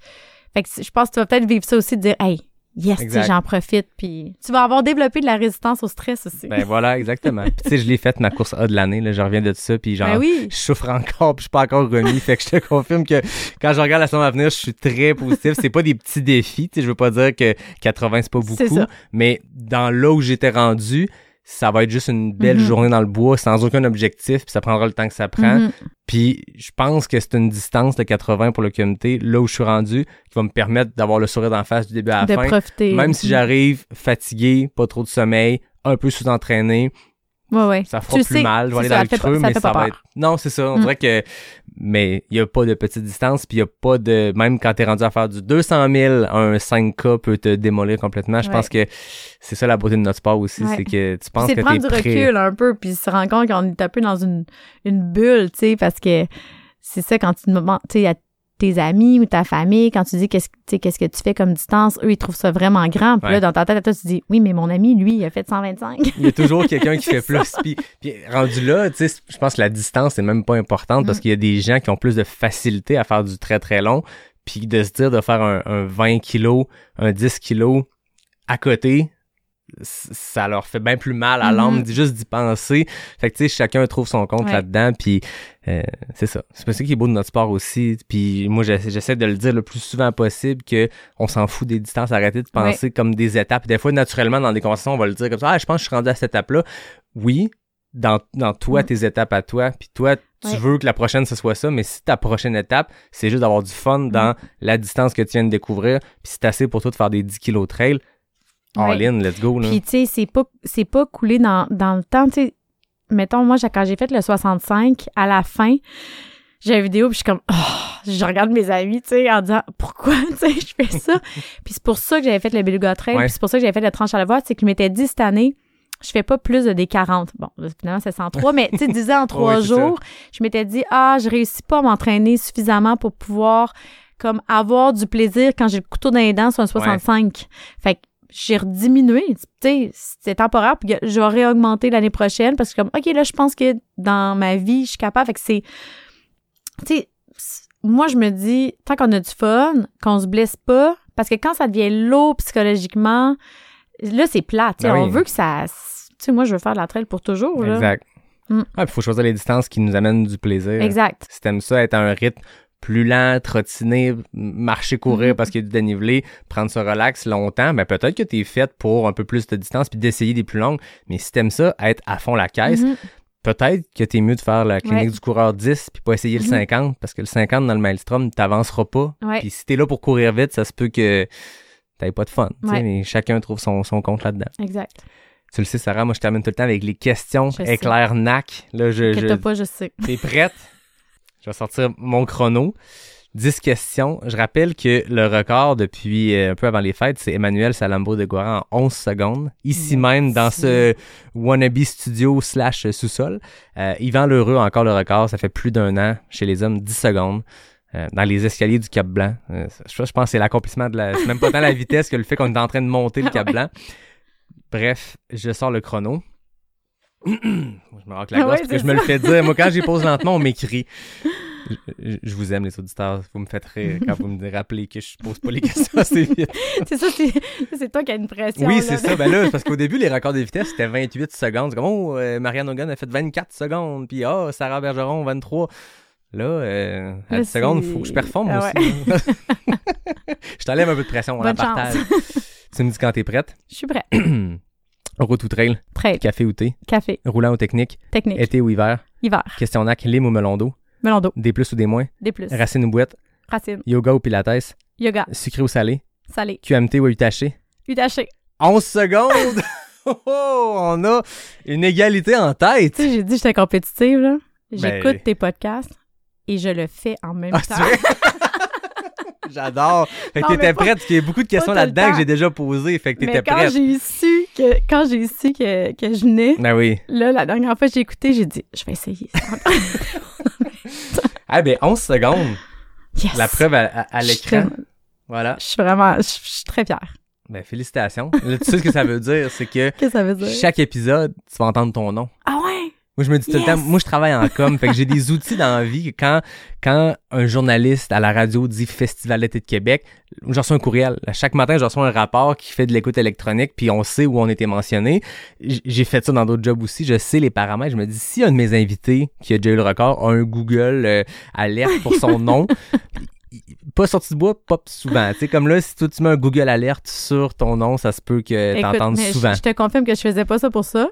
fait que je pense que tu vas peut-être vivre ça aussi de dire hey yes, j'en profite puis tu vas avoir développé de la résistance au stress aussi. Ben voilà, exactement. Puis tu sais, je l'ai faite ma course A de l'année, là, je reviens de ça, puis genre, Ben oui. je souffre encore, puis je suis pas encore remis. fait que je te confirme que quand je regarde la semaine à venir, je suis très positif. C'est pas des petits défis, tu sais, je veux pas dire que 80 c'est pas beaucoup, ça. mais dans là où j'étais rendu, ça va être juste une belle Mhm. journée dans le bois sans aucun objectif, puis ça prendra le temps que ça prend. Mhm. Puis je pense que c'est une distance de 80 pour le comité, là où je suis rendu, qui va me permettre d'avoir le sourire d'en face du début à la de fin. profiter. Même si j'arrive fatigué, pas trop de sommeil, un peu sous-entraîné, Ouais ouais. ça fera Tu plus sais, mal. Je vais c'est aller ça, dans ça le fait creux, ça mais ça pas va être. Non, c'est ça. On Mm. dirait que. Mais il n'y a pas de petite distance, puis il n'y a pas de. Même quand tu es rendu à faire du 200 000, un 5K peut te démolir complètement. Je Ouais. pense que c'est ça la beauté de notre sport aussi, Ouais. c'est que tu penses c'est que de es prendre du prêt. recul un peu, puis se rendre compte qu'on est un peu dans une, une bulle, tu sais, parce que c'est ça quand tu demandes, tu sais, tes amis ou ta famille, quand tu dis qu'est-ce, que- tu sais, qu'est-ce que tu fais comme distance, eux, ils trouvent ça vraiment grand. Puis Ouais. là, dans ta tête, à toi, tu dis, oui, mais mon ami, lui, il a fait 125. Il y a toujours quelqu'un qui fait plus. Puis, puis rendu là, tu sais, je pense que la distance n'est même pas importante parce Mm. qu'il y a des gens qui ont plus de facilité à faire du très très long. Puis de se dire de faire un, un 20 kilos, un 10 kilos à côté, ça leur fait bien plus mal à Mhm. l'âme juste d'y penser. Fait que tu sais, chacun trouve son compte Ouais. là-dedans. Puis euh, c'est ça. C'est pas ça qui est beau de notre sport aussi. Puis moi, j'essa- j'essaie de le dire le plus souvent possible que on s'en fout des distances, arrêter de penser comme des étapes. Des fois, naturellement, dans des conversations, on va le dire comme ça. Ah, je pense que je suis rendu à cette étape-là. Oui, dans, dans toi, Mm. tes étapes à toi. Puis toi, tu Ouais. veux que la prochaine, ce soit ça. Mais si ta prochaine étape, c'est juste d'avoir du fun dans Mm. la distance que tu viens de découvrir, puis c'est assez pour toi de faire des 10 kilos trail, all Ouais. in, let's go. Là. Puis, tu sais, c'est pas, c'est pas coulé dans, dans le temps, tu sais. Mettons, moi, quand j'ai fait le 65, à la fin, j'ai une vidéo, puis je suis comme, oh, je regarde mes amis, tu sais, en disant, pourquoi, tu sais, je fais ça? puis c'est pour ça que j'avais fait le Beluga Trail, Ouais. puis c'est pour ça que j'avais fait le tranche à la voix, c'est que je m'étais dit cette année, je fais pas plus de des 40. Bon, finalement, c'est 103, mais tu sais, disais en trois Ouais, c'est ça. jours, je m'étais dit, ah, je réussis pas à m'entraîner suffisamment pour pouvoir, comme, avoir du plaisir quand j'ai le couteau dans les dents sur un 65. Fait que j'ai rediminué, c'est temporaire, puis je vais réaugmenter l'année prochaine parce que comme, OK, là, je pense que dans ma vie, je suis capable. Fait que c'est, tu sais, moi, je me dis, tant qu'on a du fun, qu'on se blesse pas, parce que quand ça devient lourd psychologiquement, là, c'est sais, Ben on veut que ça, tu sais, moi, je veux faire de la trail pour toujours, là. Exact. Mm. Ouais, puis faut choisir les distances qui nous amènent du plaisir. Exact. Si t'aimes ça, être à un rythme plus lent, trottiner, marcher, courir Mhm. parce qu'il y a du dénivelé, prendre ça relax longtemps, ben peut-être que t'es faite pour un peu plus de distance puis d'essayer des plus longues. Mais si t'aimes ça, être à fond la caisse, Mhm. peut-être que t'es mieux de faire la clinique Ouais. du coureur 10 puis pas essayer le Mhm. 50 parce que le 50 dans le maelstrom, t'avanceras pas. Ouais. Puis si t'es là pour courir vite, ça se peut que t'aies pas de fun. tu Ouais. Mais chacun trouve son, son compte là-dedans. Exact. Tu le sais, Sarah, moi je termine tout le temps avec les questions Je sais. éclair NAC. Là, je, pas, je sais. T'es prête? Je vais sortir mon chrono. 10 questions. Je rappelle que le record depuis euh, un peu avant les fêtes, c'est Emmanuel Salambo de Guaran en 11 secondes. Ici même, dans ce wannabe studio slash sous-sol. Euh, Yvan Lheureux a encore le record. Ça fait plus d'un an chez les hommes, 10 secondes. euh, dans les escaliers du Cap Blanc. Euh, je, je pense que c'est l'accomplissement de la... C'est même pas tant la vitesse que le fait qu'on est en train de monter le Cap. Blanc. Bref, je sors le chrono. Je me racle la Ah gorge ouais, parce que je me le fais dire. Moi, quand j'y pose lentement, on m'écrit. Je, vous aime, les auditeurs. Vous me faites rire quand vous me rappelez que je pose pas les questions assez vite. c'est ça, c'est, toi qui as une pression. Oui, c'est ça. Ben là, parce qu'au début, les records de vitesse, c'était 28 secondes. C'est comme, oh, euh, Marianne Hogan a fait 24 secondes. Puis, oh, Sarah Bergeron, 23. Là, euh, à Là, 10 secondes, il faut que je performe Ah aussi. je t'enlève un peu de pression, on la Bonne partage. tu me dis quand t'es prête? Je suis prête. Route ou trail, Trail, café ou thé, café, roulant ou technique, technique, été ou hiver, hiver, questionnaire, lime ou melon d'eau, melon d'eau, des plus ou des moins, des plus, racine ou boîte, racine, yoga ou pilates, yoga, sucré ou salé, salé, QMT ou UTH. UTH. 11 secondes! Oh, oh, on a une égalité en tête! Tu sais, j'ai dit que j'étais compétitive, là. J'écoute Ben- tes podcasts et je le fais en même Ah, temps. J'adore! Fait que t'étais prête, parce qu'il y a beaucoup de questions là-dedans que j'ai déjà posées, fait que t'étais quand prête. j'ai su que quand j'ai su que, que je venais, Ben oui. là, la dernière fois que j'ai écouté, j'ai dit, je vais essayer. Ah ben 11 secondes. Yes! La preuve à, l'écran. très- Voilà. Je suis vraiment, je, je suis très fière. Ben, félicitations. Là, tu sais ce que ça veut dire, c'est que Qu'est-ce que ça veut dire? chaque épisode, tu vas entendre ton nom. Moi, je me dis tout le temps, moi, je travaille en com, fait que j'ai des outils dans la vie quand, quand un journaliste à la radio dit Festival d'été de Québec, je reçois un courriel. Chaque matin, je reçois un rapport qui fait de l'écoute électronique, puis on sait où on était mentionné. J'ai fait ça dans d'autres jobs aussi. Je sais les paramètres. Je me dis, si un de mes invités qui a déjà eu le record a un Google euh, alerte pour son nom, pas sorti du bois, pas souvent. Tu sais, comme là, si toi, tu mets un Google alerte sur ton nom, ça se peut que t'entendes souvent. Je, je te confirme que je faisais pas ça pour ça.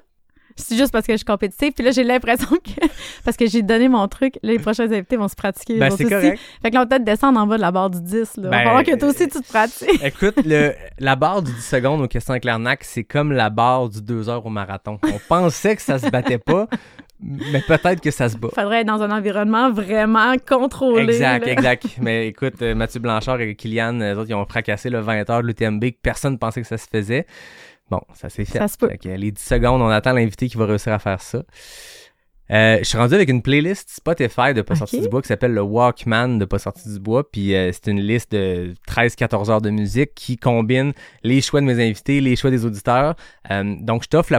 C'est juste parce que je suis compétitive. Puis là, j'ai l'impression que. Parce que j'ai donné mon truc. Là, les prochains invités vont se pratiquer. Ben, c'est aussi. correct. Fait que là, on va peut-être descendre en bas de la barre du 10. Là. Ben, va falloir que toi aussi, tu te pratiques. Écoute, le, la barre du 10 secondes aux questions avec l'arnaque, c'est comme la barre du 2 heures au marathon. On pensait que ça se battait pas, mais peut-être que ça se bat. faudrait être dans un environnement vraiment contrôlé. Exact, là. exact. Mais écoute, euh, Mathieu Blanchard et Kylian, eux autres, ils ont fracassé le 20 heures de l'UTMB que personne pensait que ça se faisait. Bon, ça s'est fait. Ça se peut. Fait que les 10 secondes, on attend l'invité qui va réussir à faire ça. Euh, je suis rendu avec une playlist Spotify de Pas sorti du bois qui s'appelle le Walkman de Pas sorti du bois. Puis euh, c'est une liste de 13-14 heures de musique qui combine les choix de mes invités, les choix des auditeurs. Euh, donc je t'offre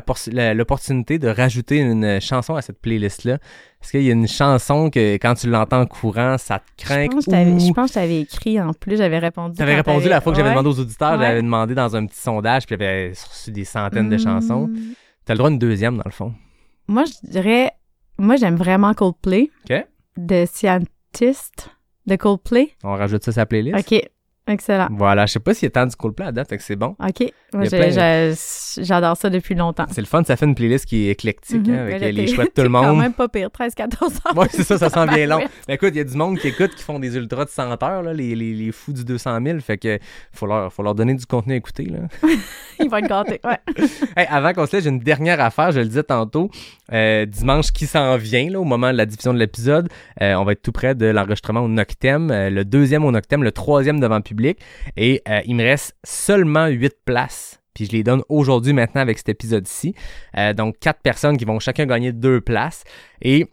l'opportunité de rajouter une chanson à cette playlist-là. Est-ce qu'il y a une chanson que quand tu l'entends en courant, ça te craint Je pense, que je pense que je t'avais écrit en plus, j'avais répondu. T'avais répondu la fois que j'avais Ouais. demandé aux auditeurs, Ouais. j'avais demandé dans un petit sondage, puis j'avais reçu des centaines de Hmm. chansons. T'as le droit d'une deuxième, dans le fond. Moi, je dirais. Moi, j'aime vraiment Coldplay. OK. De Scientist de Coldplay. On rajoute ça sur la playlist. OK. Excellent. Voilà, je sais pas s'il y a tant du Coldplay à date, fait que c'est bon. OK. Moi, j'adore ça depuis longtemps. C'est le fun, ça fait une playlist qui est éclectique, hein, avec Mais là, les choix de tout le t'es quand monde. même pas pire. 13-14 ans. Ouais, c'est ça, ça sent bien long. Mais écoute, il y a du monde qui écoute, qui font des ultras de 100 heures, là, les, les, les fous du 200 000, fait que faut leur, faut leur donner du contenu à écouter, là. Il va être gâté. Ouais. Hey, avant qu'on se laisse, j'ai une dernière affaire, je le disais tantôt. Euh, dimanche qui s'en vient, là, au moment de la diffusion de l'épisode, euh, on va être tout près de l'enregistrement au Noctem, euh, le deuxième au Noctem, le troisième devant le public. Et euh, il me reste seulement huit places. Puis je les donne aujourd'hui maintenant avec cet épisode-ci. Euh, donc quatre personnes qui vont chacun gagner deux places. Et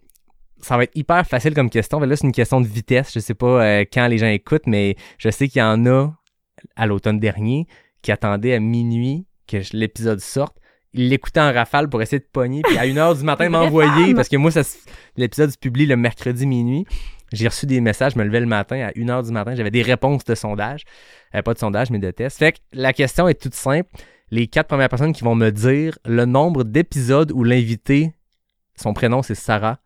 ça va être hyper facile comme question. Là, c'est une question de vitesse. Je sais pas euh, quand les gens écoutent, mais je sais qu'il y en a à l'automne dernier qui attendaient à minuit que l'épisode sorte. Ils l'écoutaient en rafale pour essayer de pogner, puis à 1h du matin, m'envoyer, parce que moi, l'épisode se publie le mercredi minuit. J'ai reçu des messages, je me levais le matin, à 1h du matin, j'avais des réponses de sondage. Euh, pas de sondage, mais de tests. Fait que la question est toute simple. Les quatre premières personnes qui vont me dire le nombre d'épisodes où l'invité, son prénom c'est Sarah,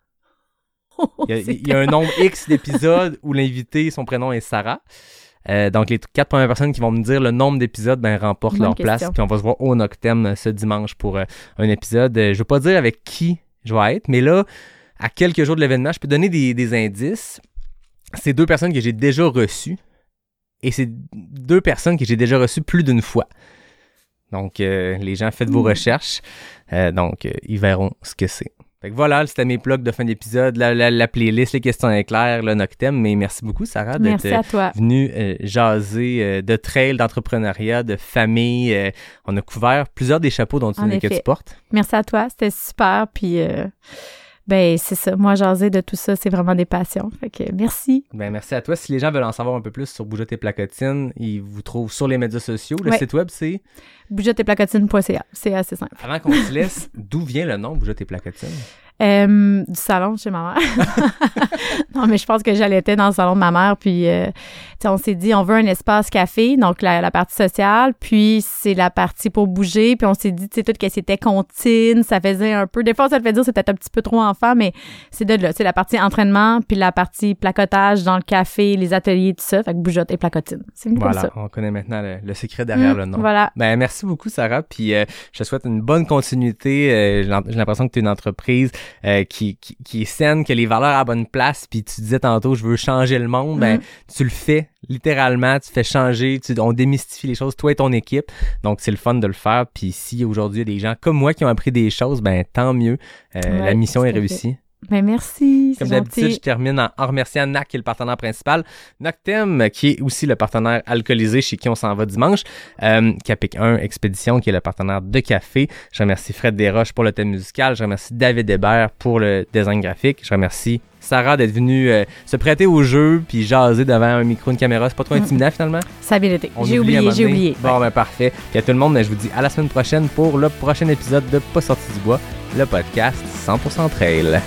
il y a, C'est il y a un nombre X d'épisodes où l'invité, son prénom est Sarah. Euh, donc, les quatre premières personnes qui vont me dire le nombre d'épisodes, ben, remportent Bonne leur place. Puis on va se voir au Noctem euh, ce dimanche pour euh, un épisode. Euh, je veux pas dire avec qui je vais être, mais là, à quelques jours de l'événement, je peux donner des, des indices. C'est deux personnes que j'ai déjà reçues. Et c'est deux personnes que j'ai déjà reçues plus d'une fois. Donc, euh, les gens, faites vos Hmm. recherches. Euh, donc, euh, ils verront ce que c'est. Fait que voilà, c'était mes plugs de fin d'épisode, la, la, la playlist, les questions éclairs, le Noctem. Mais merci beaucoup, Sarah, d'être venue jaser de trail, d'entrepreneuriat, de famille. on a couvert plusieurs des chapeaux dont tu, que tu portes. Merci à toi. C'était super. Puis, ben, c'est ça. Moi, jaser de tout ça, c'est vraiment des passions. Fait que merci. Ben, merci à toi. Si les gens veulent en savoir un peu plus sur Bougeot et Placotine, ils vous trouvent sur les médias sociaux. Le Ouais. site web, c'est... Bougetteplacotine.ca. C'est assez simple. Avant qu'on se laisse, d'où vient le nom Bougeot et Placotine? Euh, du salon chez ma mère. non, mais je pense que j'allaitais dans le salon de ma mère. Puis, euh, on s'est dit, on veut un espace café, donc la, la partie sociale. Puis, c'est la partie pour bouger. Puis, on s'est dit, tu sais, tout que c'était comptine, ça faisait un peu. Des fois, ça te fait dire que c'était un petit peu trop enfant, mais c'est de là. C'est la partie entraînement, puis la partie placotage dans le café, les ateliers, tout ça. Fait que bougeotte et placotine. C'est Voilà, ça. on connaît maintenant le, le secret derrière Mm, le nom. Voilà. Ben, merci beaucoup, Sarah. Puis euh, je te souhaite une bonne continuité. Euh, j'ai l'im- j'ai l'impression que tu es une entreprise euh, qui, qui, qui est saine, qui a les valeurs à la bonne place. Puis tu disais tantôt, je veux changer le monde. Ben, Mm. tu le fais littéralement. Tu fais changer. Tu, on démystifie les choses, toi et ton équipe. Donc, c'est le fun de le faire. Puis si aujourd'hui, il y a des gens comme moi qui ont appris des choses, ben tant mieux. Euh, Ouais, la mission est fait. Réussie. Ben merci, Comme d'habitude, je termine en, en remerciant NAC, qui est le partenaire principal. Noctem, qui est aussi le partenaire alcoolisé chez qui on s'en va dimanche. Euh, Capic 1 Expédition, qui est le partenaire de café. Je remercie Fred Desroches pour le thème musical. Je remercie David Hébert pour le design graphique. Je remercie Sarah d'être venue euh, se prêter au jeu puis jaser devant un micro, une caméra. C'est pas trop intimidant finalement? Ça a bien été. J'ai oublié, j'ai oublié. Bon, ben parfait. Puis à tout le monde, ben, je vous dis à la semaine prochaine pour le prochain épisode de Pas sorti du bois, le podcast 100% trail.